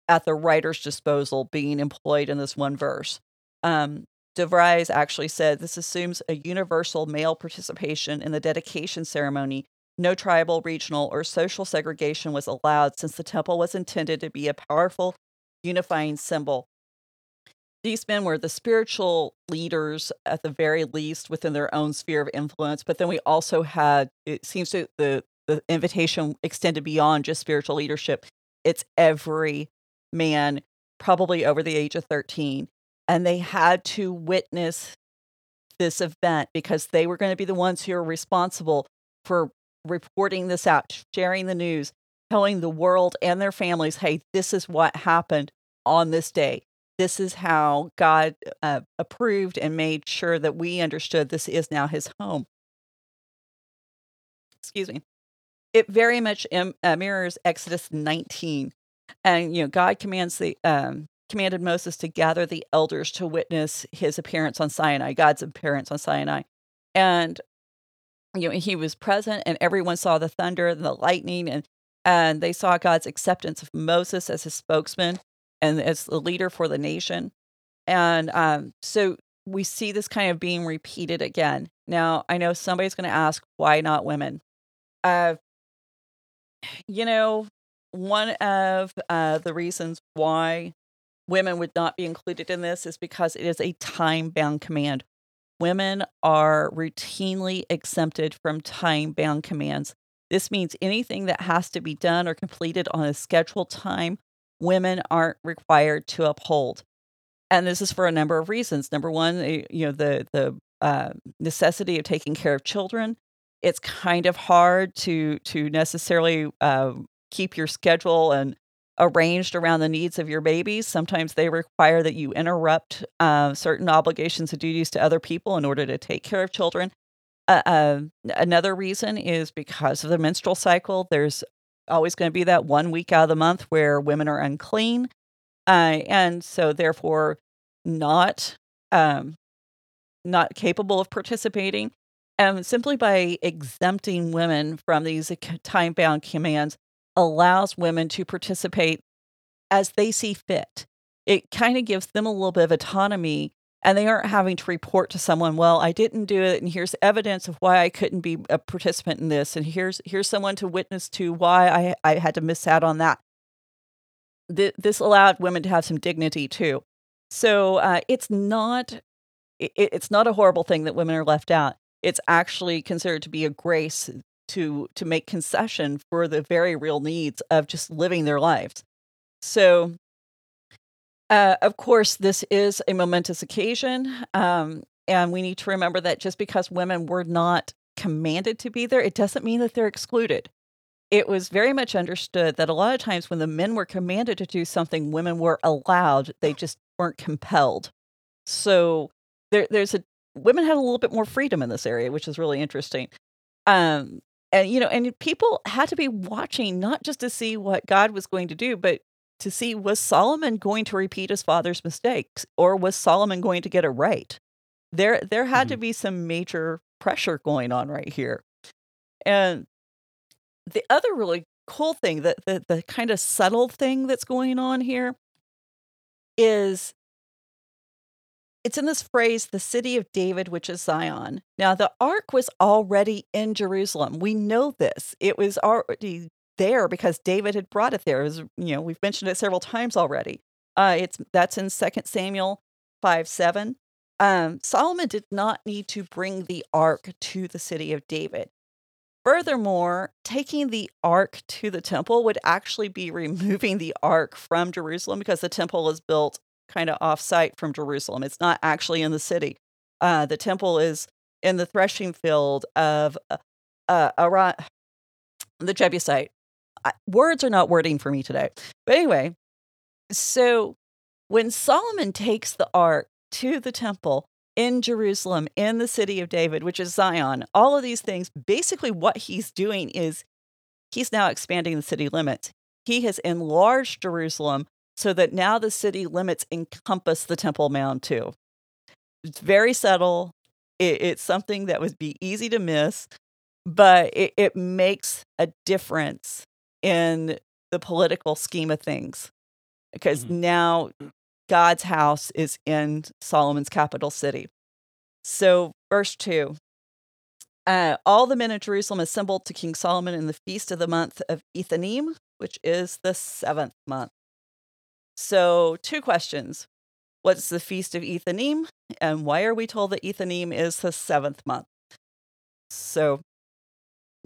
at the writer's disposal being employed in this one verse. Um, DeVries actually said this assumes a universal male participation in the dedication ceremony. No tribal, regional, or social segregation was allowed since the temple was intended to be a powerful unifying symbol. These men were the spiritual leaders at the very least within their own sphere of influence, but then we also had it seems to the the invitation extended beyond just spiritual leadership. It's every man probably over the age of 13 and they had to witness this event because they were going to be the ones who are responsible for reporting this out, sharing the news, telling the world and their families, hey, this is what happened on this day. This is how God uh, approved and made sure that we understood this is now his home. Excuse me. It very much Im- uh, mirrors Exodus 19. And, you know, God commands the, um, commanded Moses to gather the elders to witness his appearance on Sinai, God's appearance on Sinai. And you know, he was present and everyone saw the thunder and the lightning and and they saw God's acceptance of Moses as his spokesman and as the leader for the nation. And um, so we see this kind of being repeated again. Now, I know somebody's going to ask, why not women? Uh, you know, one of uh, the reasons why women would not be included in this is because it is a time bound command. Women are routinely exempted from time bound commands. This means anything that has to be done or completed on a scheduled time, women aren't required to uphold. And this is for a number of reasons. Number one, eh, you know, the the uh, necessity of taking care of children. It's kind of hard to to necessarily uh, keep your schedule and arranged around the needs of your babies. Sometimes they require that you interrupt uh, certain obligations and duties to other people in order to take care of children. Uh, uh, another reason is because of the menstrual cycle. There's always going to be that one week out of the month where women are unclean. Uh, and so, therefore, not um, not capable of participating. And simply by exempting women from these time bound commands, allows women to participate as they see fit. It kind of gives them a little bit of autonomy and they aren't having to report to someone, well, I didn't do it and here's evidence of why I couldn't be a participant in this and here's here's someone to witness to why I I had to miss out on that. Th- this allowed women to have some dignity too. So uh, it's not it, it's not a horrible thing that women are left out. It's actually considered to be a grace to to make concession for the very real needs of just living their lives. So, uh, of course, this is a momentous occasion, um, and we need to remember that just because women were not commanded to be there, it doesn't mean that they're excluded. It was very much understood that a lot of times when the men were commanded to do something, women were allowed; they just weren't compelled. So there, there's a women had a little bit more freedom in this area, which is really interesting. Um, and you know and people had to be watching not just to see what god was going to do but to see was solomon going to repeat his father's mistakes or was solomon going to get it right there there had mm-hmm. to be some major pressure going on right here and the other really cool thing that the, the kind of subtle thing that's going on here is it's in this phrase, the city of David, which is Zion. Now, the ark was already in Jerusalem. We know this. It was already there because David had brought it there. It was, you know, we've mentioned it several times already. Uh, it's that's in 2 Samuel 5 7. Um, Solomon did not need to bring the ark to the city of David. Furthermore, taking the ark to the temple would actually be removing the ark from Jerusalem because the temple is built kind of off site from Jerusalem. It's not actually in the city. Uh, the temple is in the threshing field of uh, uh, the Jebusite. Words are not wording for me today. But anyway, so when Solomon takes the ark to the temple in Jerusalem, in the city of David, which is Zion, all of these things, basically what he's doing is he's now expanding the city limits. He has enlarged Jerusalem so that now the city limits encompass the Temple Mount too. It's very subtle. It, it's something that would be easy to miss. but it, it makes a difference in the political scheme of things because Mhm. now God's house is in Solomon's capital city. So, verse 2 uh, All the men of Jerusalem assembled to King Solomon in the feast of the month of Ethanim, which is the seventh month. So, two questions. What's the feast of Ethanim? And why are we told that Ethanim is the seventh month? So,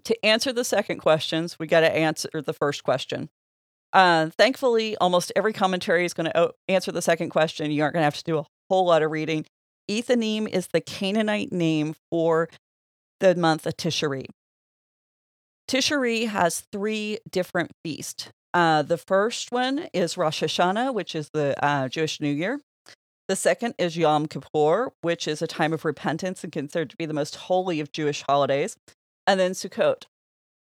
to answer the second questions, we got to answer the first question. Uh, thankfully, almost every commentary is going to answer the second question. You aren't going to have to do a whole lot of reading. Ethanim is the Canaanite name for the month of Tishri. Tishri has three different feasts. Uh, the first one is Rosh Hashanah, which is the uh, Jewish New Year. The second is Yom Kippur, which is a time of repentance and considered to be the most holy of Jewish holidays. And then Sukkot.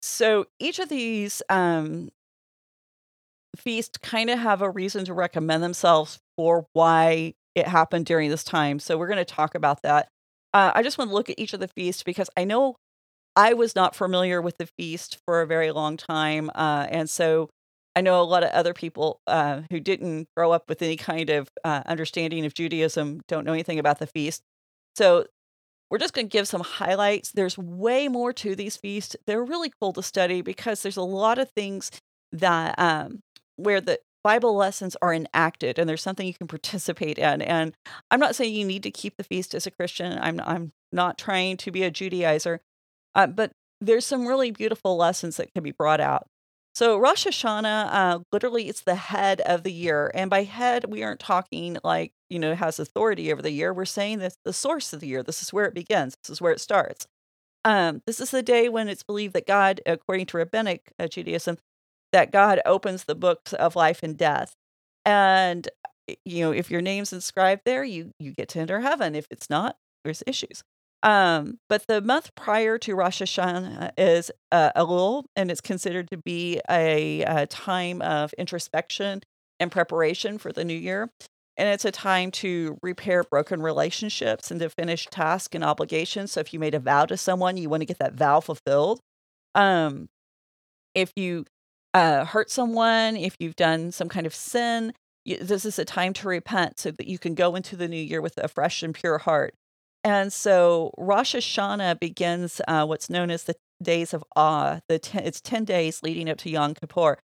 So each of these um, feasts kind of have a reason to recommend themselves for why it happened during this time. So we're going to talk about that. Uh, I just want to look at each of the feasts because I know I was not familiar with the feast for a very long time. Uh, and so I know a lot of other people uh, who didn't grow up with any kind of uh, understanding of Judaism don't know anything about the feast. So we're just going to give some highlights. There's way more to these feasts. They're really cool to study because there's a lot of things that um, where the Bible lessons are enacted and there's something you can participate in. And I'm not saying you need to keep the feast as a Christian. I'm I'm not trying to be a Judaizer, uh, but there's some really beautiful lessons that can be brought out. So Rosh Hashanah, uh, literally, it's the head of the year, and by head, we aren't talking like you know has authority over the year. We're saying this the source of the year. This is where it begins. This is where it starts. Um, this is the day when it's believed that God, according to rabbinic uh, Judaism, that God opens the books of life and death, and you know if your name's inscribed there, you you get to enter heaven. If it's not, there's issues. Um, but the month prior to Rosh Hashanah is uh, Elul, and it's considered to be a, a time of introspection and preparation for the new year. And it's a time to repair broken relationships and to finish tasks and obligations. So if you made a vow to someone, you want to get that vow fulfilled. Um, if you uh, hurt someone, if you've done some kind of sin, you, this is a time to repent so that you can go into the new year with a fresh and pure heart. And so Rosh Hashanah begins uh, what's known as the days of awe. The ten, it's ten days leading up to Yom Kippur,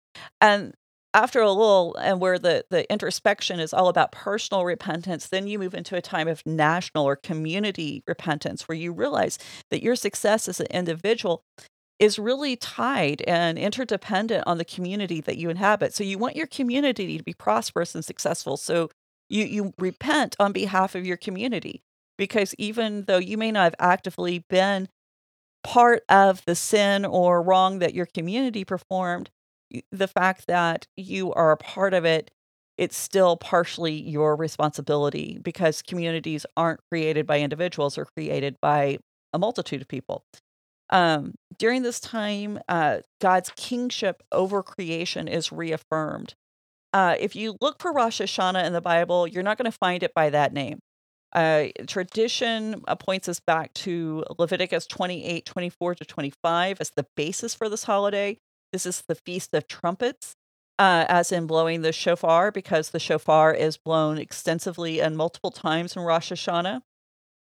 and after a little and where the the introspection is all about personal repentance, then you move into a time of national or community repentance, where you realize that your success as an individual is really tied and interdependent on the community that you inhabit. So you want your community to be prosperous and successful. So you you repent on behalf of your community because even though you may not have actively been part of the sin or wrong that your community performed, the fact that you are a part of it, it's still partially your responsibility because communities aren't created by individuals or created by a multitude of people. Um, during this time, uh, God's kingship over creation is reaffirmed. Uh, if you look for Rosh Hashanah in the Bible, you're not going to find it by that name. Uh, tradition points us back to Leviticus 28, 24 to 25 as the basis for this holiday. This is the Feast of Trumpets, uh, as in blowing the shofar, because the shofar is blown extensively and multiple times in Rosh Hashanah.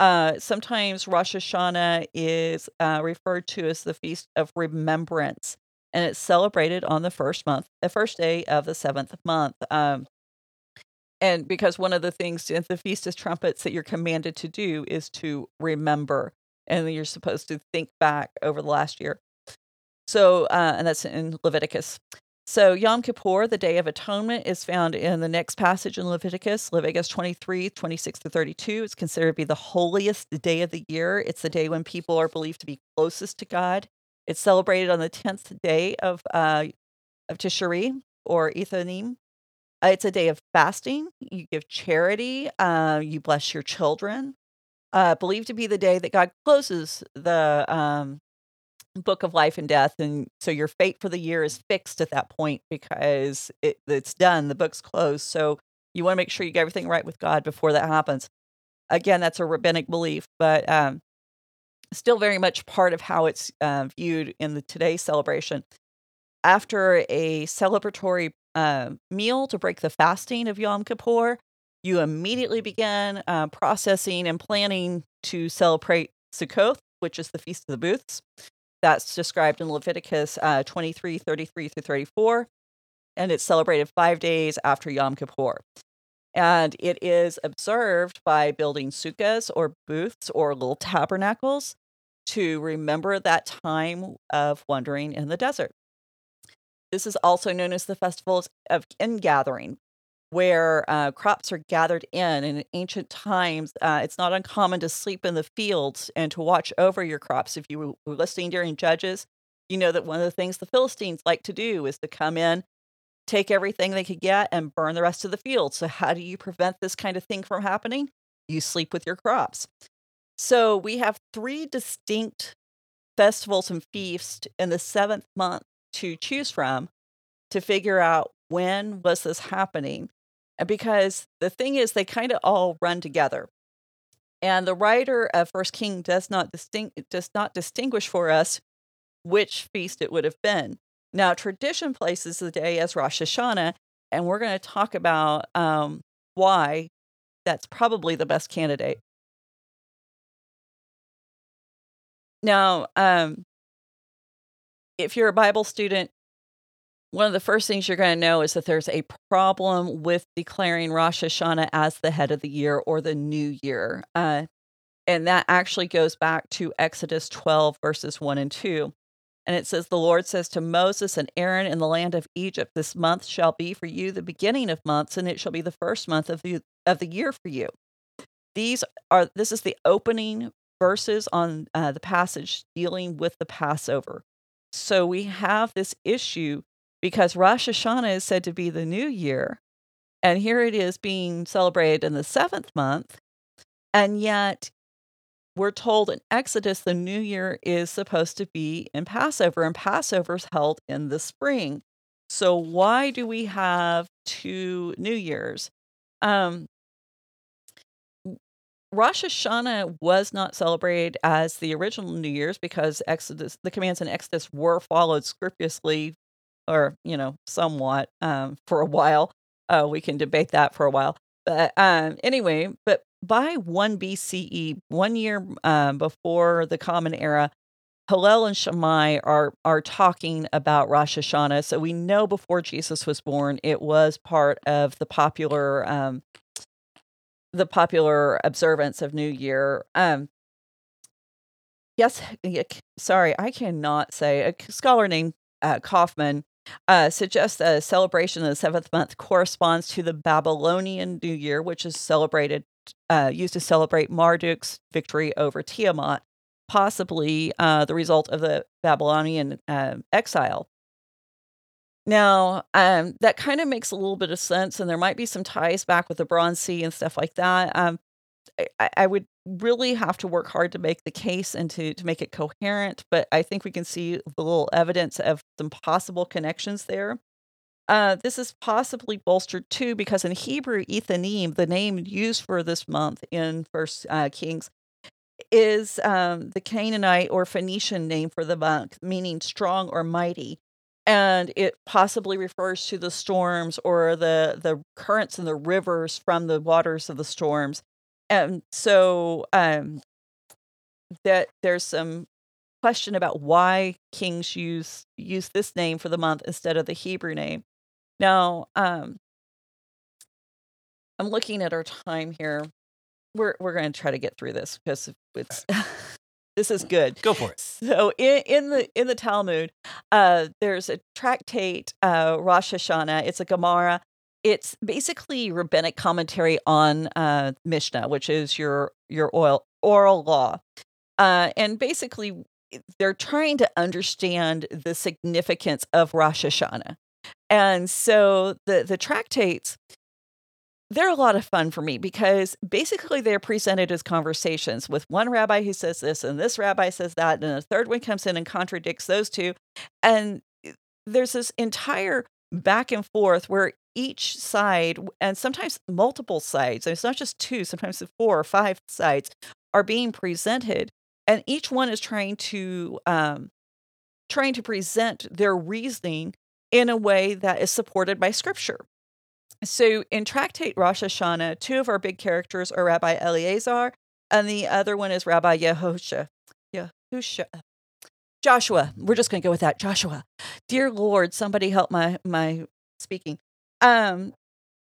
Uh, sometimes Rosh Hashanah is uh, referred to as the Feast of Remembrance, and it's celebrated on the first month, the first day of the seventh month. Um, and because one of the things in the Feast of Trumpets that you're commanded to do is to remember, and you're supposed to think back over the last year. So, uh, and that's in Leviticus. So, Yom Kippur, the Day of Atonement, is found in the next passage in Leviticus, Leviticus 23, 26 to 32. It's considered to be the holiest day of the year. It's the day when people are believed to be closest to God. It's celebrated on the 10th day of, uh, of Tishri or Ethanim. Uh, it's a day of fasting. You give charity. Uh, you bless your children. Uh, believed to be the day that God closes the um, book of life and death, and so your fate for the year is fixed at that point because it, it's done. The book's closed. So you want to make sure you get everything right with God before that happens. Again, that's a rabbinic belief, but um, still very much part of how it's uh, viewed in the today's celebration. After a celebratory uh, meal to break the fasting of Yom Kippur, you immediately begin uh, processing and planning to celebrate Sukkot, which is the Feast of the Booths. That's described in Leviticus uh, 23, 33 through 34. And it's celebrated five days after Yom Kippur. And it is observed by building sukkahs or booths or little tabernacles to remember that time of wandering in the desert. This is also known as the festivals of ingathering, where uh, crops are gathered in. in ancient times, uh, it's not uncommon to sleep in the fields and to watch over your crops. If you were listening during Judges, you know that one of the things the Philistines like to do is to come in, take everything they could get, and burn the rest of the field. So, how do you prevent this kind of thing from happening? You sleep with your crops. So, we have three distinct festivals and feasts in the seventh month to choose from to figure out when was this happening because the thing is they kind of all run together. And the writer of first king does not distinct does not distinguish for us which feast it would have been. Now tradition places the day as rosh hashanah and we're going to talk about um, why that's probably the best candidate. Now um, if you're a bible student one of the first things you're going to know is that there's a problem with declaring Rosh Hashanah as the head of the year or the new year. Uh, and that actually goes back to Exodus 12, verses 1 and 2. And it says, The Lord says to Moses and Aaron in the land of Egypt, This month shall be for you the beginning of months, and it shall be the first month of the, of the year for you. These are, this is the opening verses on uh, the passage dealing with the Passover. So we have this issue because Rosh Hashanah is said to be the new year. And here it is being celebrated in the seventh month. And yet, we're told in Exodus the new year is supposed to be in Passover, and Passover is held in the spring. So, why do we have two New Years? Um, Rosh Hashanah was not celebrated as the original New Year's because Exodus, the commands in Exodus were followed scrupulously or you know somewhat um, for a while. Uh, we can debate that for a while, but um, anyway, but by one BCE, one year um, before the Common Era, Hillel and Shammai are are talking about Rosh Hashanah. So we know before Jesus was born, it was part of the popular um, the popular observance of New Year. Um, yes, sorry, I cannot say. A scholar named uh, Kaufman uh, suggests a celebration of the seventh month corresponds to the Babylonian New Year, which is celebrated, uh, used to celebrate Marduk's victory over Tiamat, possibly uh, the result of the Babylonian uh, exile. Now, um, that kind of makes a little bit of sense, and there might be some ties back with the Bronze Sea and stuff like that. Um, I, I would really have to work hard to make the case and to to make it coherent, but I think we can see the little evidence of some possible connections there. Uh, this is possibly bolstered too because in Hebrew, Ethanim, the name used for this month in First uh, Kings, is um, the Canaanite or Phoenician name for the month, meaning strong or mighty, and it possibly refers to the storms or the the currents in the rivers from the waters of the storms and so um, that there's some question about why kings use use this name for the month instead of the Hebrew name. Now, um, I'm looking at our time here. We're we're going to try to get through this because it's this is good. Go for it. So in, in the in the Talmud, uh, there's a tractate, uh, Rosh Hashanah. It's a Gemara it's basically rabbinic commentary on uh, Mishnah, which is your your oil, oral law, uh, and basically they're trying to understand the significance of Rosh Hashanah, and so the the tractates they're a lot of fun for me because basically they're presented as conversations with one rabbi who says this and this rabbi says that, and a third one comes in and contradicts those two. And eh, there's this entire back and forth where each side, and sometimes multiple sides, it's not just two, sometimes four or five sides, are being presented and each one is trying to um, trying to present their reasoning in a way that is supported by scripture. So in Tractate Rosh Hashanah, two of our big characters are Rabbi Eleazar, and the other one is Rabbi Yehosha. Yehusha. Joshua. We're just going to go with that. Joshua. Dear Lord, somebody help my my speaking. Um,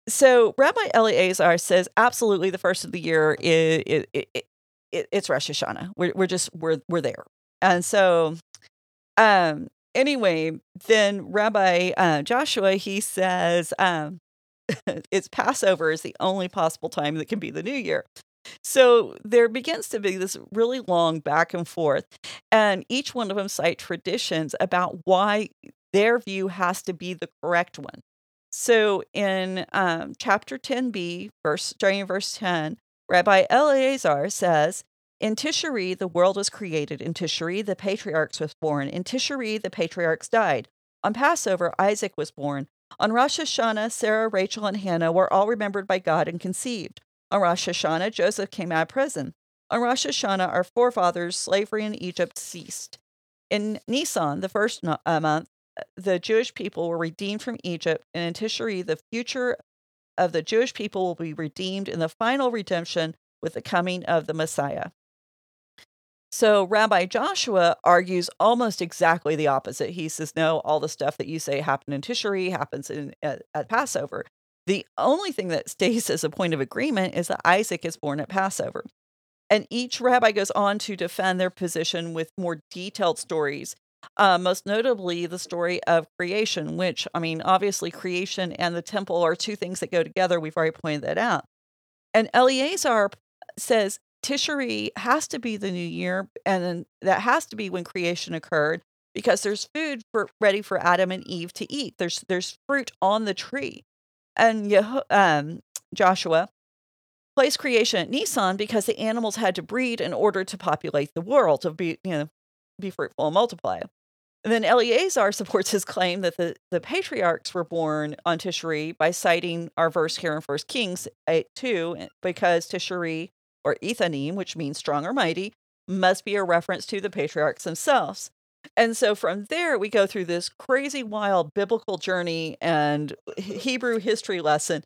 so Rabbi Eleazar says absolutely the first of the year is it, it, it, it's Rosh Hashanah. We're we're just we're we're there, and so um anyway, then Rabbi uh, Joshua he says um it's Passover is the only possible time that can be the New Year. So there begins to be this really long back and forth, and each one of them cite traditions about why their view has to be the correct one. So in um, chapter 10b, verse starting in verse 10, Rabbi Eleazar says, in Tishri, the world was created. In Tishri, the patriarchs was born. In Tishri, the patriarchs died. On Passover, Isaac was born. On Rosh Hashanah, Sarah, Rachel, and Hannah were all remembered by God and conceived. On Rosh Hashanah, Joseph came out of prison. On Rosh Hashanah, our forefathers' slavery in Egypt ceased. In Nisan, the first no- uh, month, the Jewish people were redeemed from Egypt, and in Tishri, the future of the Jewish people will be redeemed in the final redemption with the coming of the Messiah. So Rabbi Joshua argues almost exactly the opposite. He says, no, all the stuff that you say happened in Tishri happens in, at, at Passover. The only thing that stays as a point of agreement is that Isaac is born at Passover. And each rabbi goes on to defend their position with more detailed stories uh, most notably, the story of creation, which, I mean, obviously, creation and the temple are two things that go together. We've already pointed that out. And Eleazar says Tishri has to be the new year, and that has to be when creation occurred because there's food for, ready for Adam and Eve to eat. There's there's fruit on the tree, and Yeho, um, Joshua placed creation at Nisan because the animals had to breed in order to populate the world to be you know be fruitful and multiply. And then Eleazar supports his claim that the, the patriarchs were born on Tishri by citing our verse here in 1 Kings 8 2, eh, because Tishri, or Ethanim, which means strong or mighty, must be a reference to the patriarchs themselves. And so from there, we go through this crazy, wild biblical journey and Hebrew history lesson.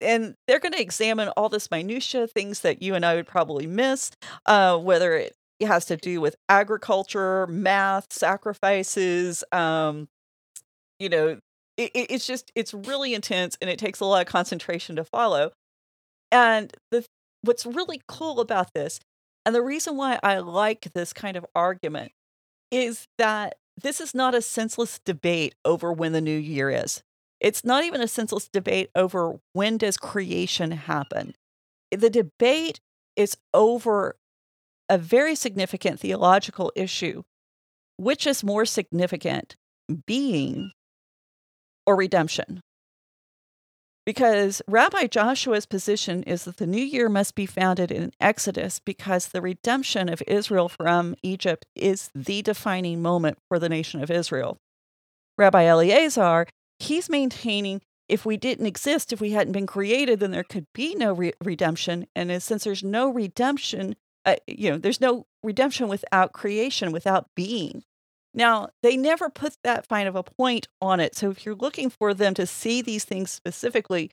And they're going to examine all this minutia, things that you and I would probably miss, uh, whether it it has to do with agriculture, math, sacrifices. Um, you know, it, it's just it's really intense and it takes a lot of concentration to follow. And the what's really cool about this, and the reason why I like this kind of argument, is that this is not a senseless debate over when the new year is. It's not even a senseless debate over when does creation happen. The debate is over a very significant theological issue. Which is more significant, being or redemption? Because Rabbi Joshua's position is that the new year must be founded in Exodus because the redemption of Israel from Egypt is the defining moment for the nation of Israel. Rabbi Eleazar, he's maintaining if we didn't exist, if we hadn't been created, then there could be no re- redemption. And since there's no redemption, uh, you know, there's no redemption without creation, without being. Now, they never put that fine of a point on it. So if you're looking for them to see these things specifically,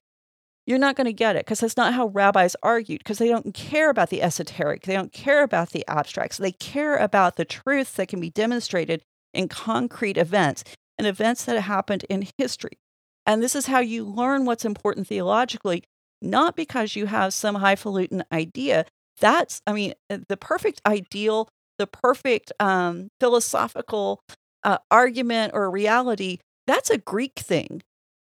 you're not going to get it because that's not how rabbis argued because they don't care about the esoteric. They don't care about the abstracts. They care about the truths that can be demonstrated in concrete events and events that happened in history. And this is how you learn what's important theologically, not because you have some highfalutin idea, that's, I mean, uh, the perfect ideal, the perfect um, philosophical uh, argument or reality, that's a Greek thing.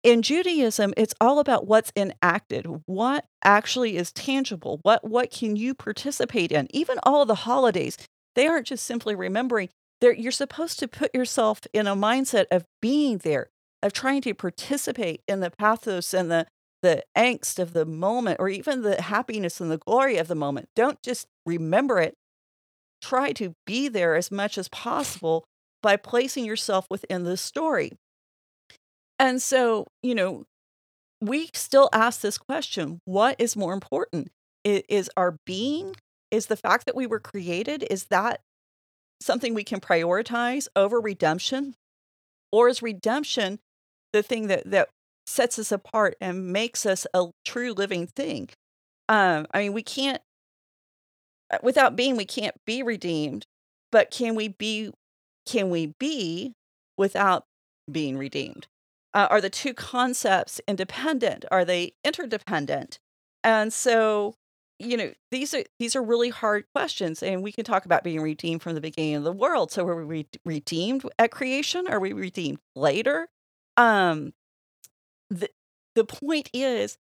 In Judaism, it's all about what's enacted, what actually is tangible, what what can you participate in. Even all the holidays, they aren't just simply remembering. They're, you're supposed to put yourself in a mindset of being there, of trying to participate in the pathos and the the angst of the moment or even the happiness and the glory of the moment. Don't just remember it. Try to be there as much as possible by placing yourself within the story. And so, you know, we still ask this question what is more important? Is our being is the fact that we were created, is that something we can prioritize over redemption? Or is redemption the thing that, that sets us apart and makes us a true living thing? Um, I mean, we can't, uh, without being, we can't be redeemed, but can we be, can we be without being redeemed? Uh, are the two concepts independent? Are they interdependent? And so, you know, these are these are really hard questions, and we can talk about being redeemed from the beginning of the world. So, were we redeemed at creation? Are we redeemed later? Um, the the point is,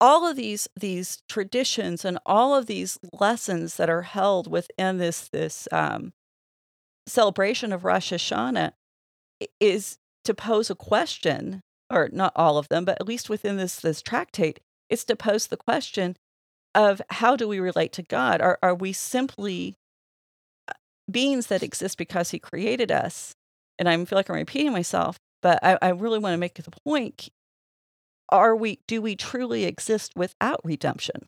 all of these these traditions and all of these lessons that are held within this this um, celebration of Rosh Hashanah is to pose a question, or not all of them, but at least within this this tractate, it's to pose the question of how do we relate to God? Are are we simply uh, beings that exist because He created us? And I feel like I'm repeating myself, but I, I really want to make the point. Are we do we truly exist without redemption?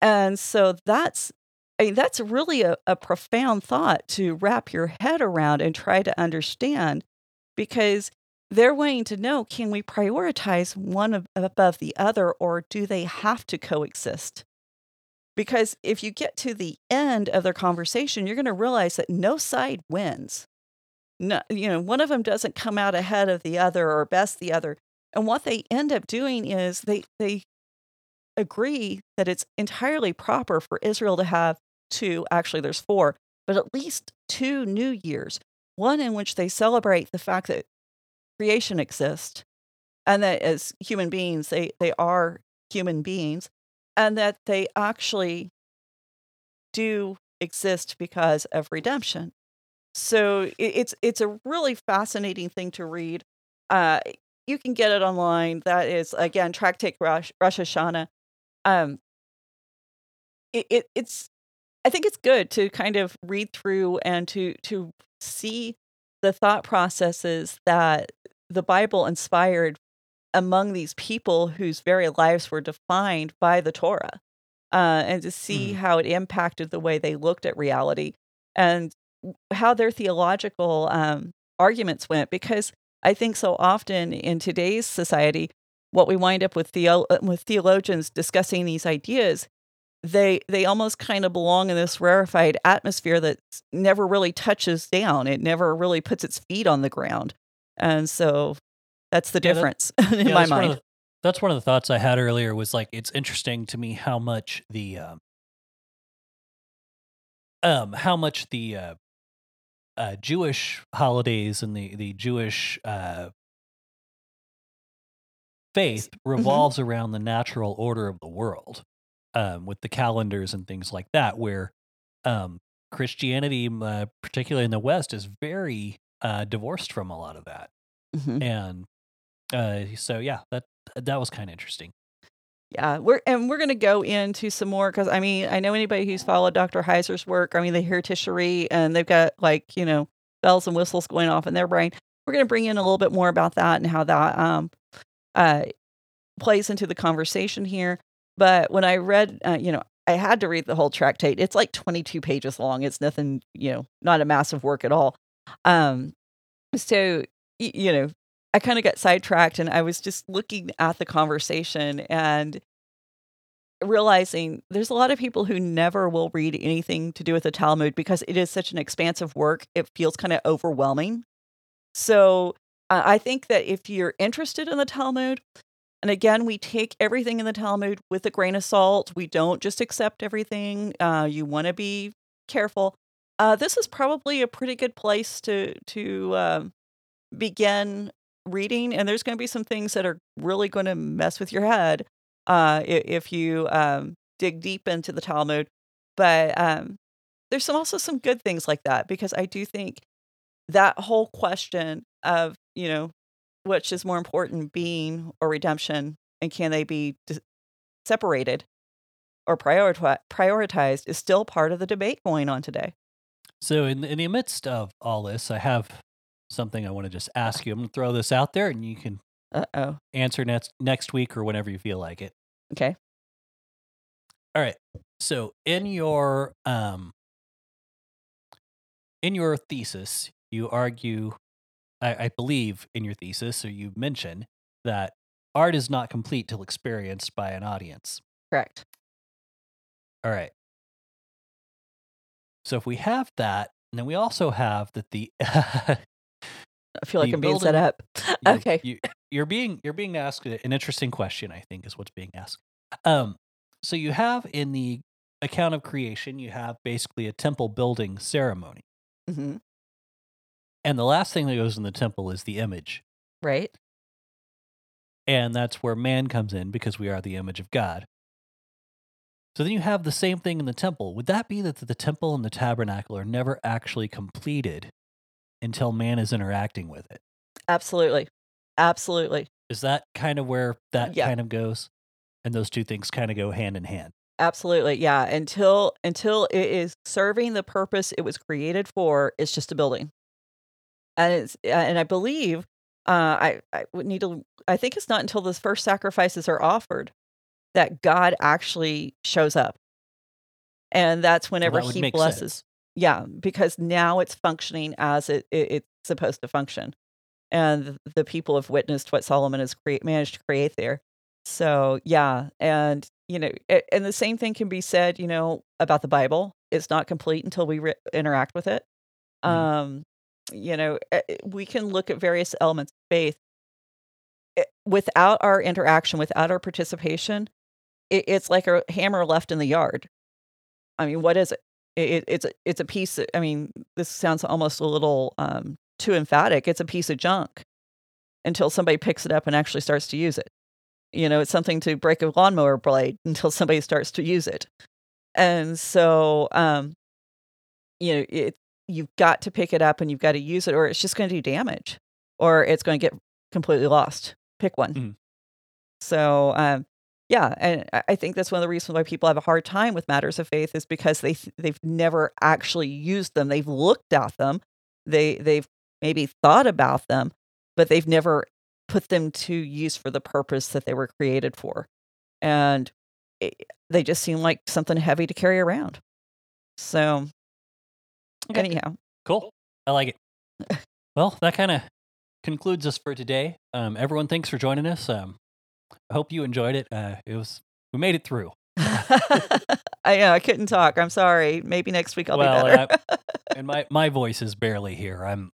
And so that's I mean, that's really a, a profound thought to wrap your head around and try to understand because they're wanting to know can we prioritize one above the other or do they have to coexist? Because if you get to the end of their conversation, you're going to realize that no side wins. No, you know, one of them doesn't come out ahead of the other or best the other. And what they end up doing is they they agree that it's entirely proper for Israel to have two, actually there's four, but at least two new years one in which they celebrate the fact that creation exists and that as human beings, they, they are human beings and that they actually do exist because of redemption. So it's it's a really fascinating thing to read. Uh, you can get it online. That is again Tractate Rosh, Rosh Hashanah. Um, it, it it's I think it's good to kind of read through and to to see the thought processes that the Bible inspired among these people whose very lives were defined by the Torah, uh, and to see mm. how it impacted the way they looked at reality and how their theological um, arguments went. Because I think so often in today's society, what we wind up with, theo- uh, with theologians discussing these ideas they they almost kind of belong in this rarefied atmosphere that never really touches down. It never really puts its feet on the ground, and so that's the yeah, difference that, in yeah, my mind. One the, that's one of the thoughts I had earlier. Was like it's interesting to me how much the um, um how much the uh, uh, Jewish holidays and the the Jewish uh, faith mm-hmm. revolves mm-hmm. around the natural order of the world um, with the calendars and things like that, where um, Christianity, uh, particularly in the West, is very uh, divorced from a lot of that. Mm-hmm. And uh, so, yeah, that that was kind of interesting. Yeah, we're and we're going to go into some more because I mean I know anybody who's followed Dr. Heiser's work. I mean they hear Tishri and they've got like you know bells and whistles going off in their brain. We're going to bring in a little bit more about that and how that um, uh, plays into the conversation here. But when I read, uh, you know, I had to read the whole tractate. It's like 22 pages long. It's nothing, you know, not a massive work at all. Um, so, you know, I kind of got sidetracked and I was just looking at the conversation and realizing there's a lot of people who never will read anything to do with the Talmud because it is such an expansive work. It feels kind of overwhelming. So, uh, I think that if you're interested in the Talmud, and again, we take everything in the Talmud with a grain of salt. We don't just accept everything. Uh, you want to be careful. Uh, this is probably a pretty good place to to um, begin reading. And there's going to be some things that are really going to mess with your head uh, if you um, dig deep into the Talmud. But um, there's some, also some good things like that because I do think that whole question of you know which is more important, being or redemption, and can they be separated or prioriti- prioritized, is still part of the debate going on today. So, in, in the midst of all this, I have something I want to just ask you. I'm going to throw this out there, and you can Uh-oh. answer next next week or whenever you feel like it. Okay. All right. So in your um in your thesis, you argue I, I believe in your thesis, or you mention that art is not complete till experienced by an audience. Correct. All right. So if we have that, and then we also have that the I feel like I'm being set up. you- Okay. you, you're being you're being asked an interesting question. I think is what's being asked. Um, so you have in the account of creation, you have basically a temple building ceremony, hmm and the last thing that goes in the temple is the image, Right. and that's where man comes in because we are the image of God. So then you have the same thing in the temple. Would that be that the temple and the tabernacle are never actually completed until man is interacting with it? Absolutely. Absolutely. Is that kind of where that Yeah. kind of goes? And those two things kind of go hand in hand. Absolutely. Yeah. Until until it is serving the purpose it was created for, it's just a building. And it's and I believe uh I I would need to I think it's not until the first sacrifices are offered that God actually shows up. And that's whenever that he blesses. sense. Yeah, because now it's functioning as it, it it's supposed to function. And the people have witnessed what Solomon has create, managed to create there. So, yeah, and you know, a- and the same thing can be said, you know, about the Bible. It's not complete until we re- interact with it. Mhm. Um, you know, we can look at various elements of faith without our interaction, without our participation. It, it's like a hammer left in the yard. I mean, what is it? It, it- it's a, it's a piece. Of, I mean, this sounds almost a little um, too emphatic. It's a piece of junk until somebody picks it up and actually starts to use it. You know, it's something to break a lawnmower blade until somebody starts to use it. And so, um, you know, it you've got to pick it up and you've got to use it, or it's just going to do damage, or it's going to get completely lost. Pick one. Mhm. So, um, yeah, and I- think that's one of the reasons why people have a hard time with matters of faith is because they they've never actually used them. They've looked at them, they they've maybe thought about them, but they've never put them to use for the purpose that they were created for, and it, they just seem like something heavy to carry around. So, Okay. anyhow, Cool. I like it. well, that kind of concludes us for today. Um, everyone, thanks for joining us. Um, I hope you enjoyed it. Uh, it was we made it through. I know I couldn't talk. I'm sorry. Maybe next week I'll Well, be better. and my my voice is barely here. I'm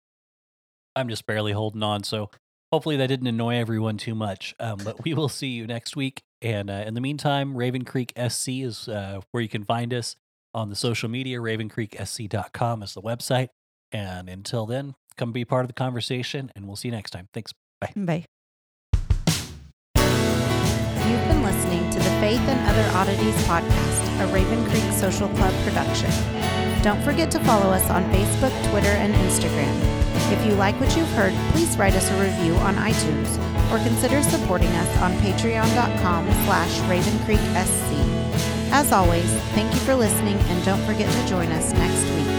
I'm just barely holding on. So hopefully that didn't annoy everyone too much. Um, but we will see you next week. And uh, in the meantime, Raven Creek SC is uh, where you can find us on the social media. RavenCreekSC.com is the website. And until then, come be part of the conversation, and we'll see you next time. Thanks. Bye. Bye. Faith and Other Oddities podcast, a Raven Creek Social Club production. Don't forget to follow us on Facebook, Twitter, and Instagram. If you like what you've heard, please write us a review on iTunes or consider supporting us on patreon.com slash ravencreeksc. As always, thank you for listening and don't forget to join us next week.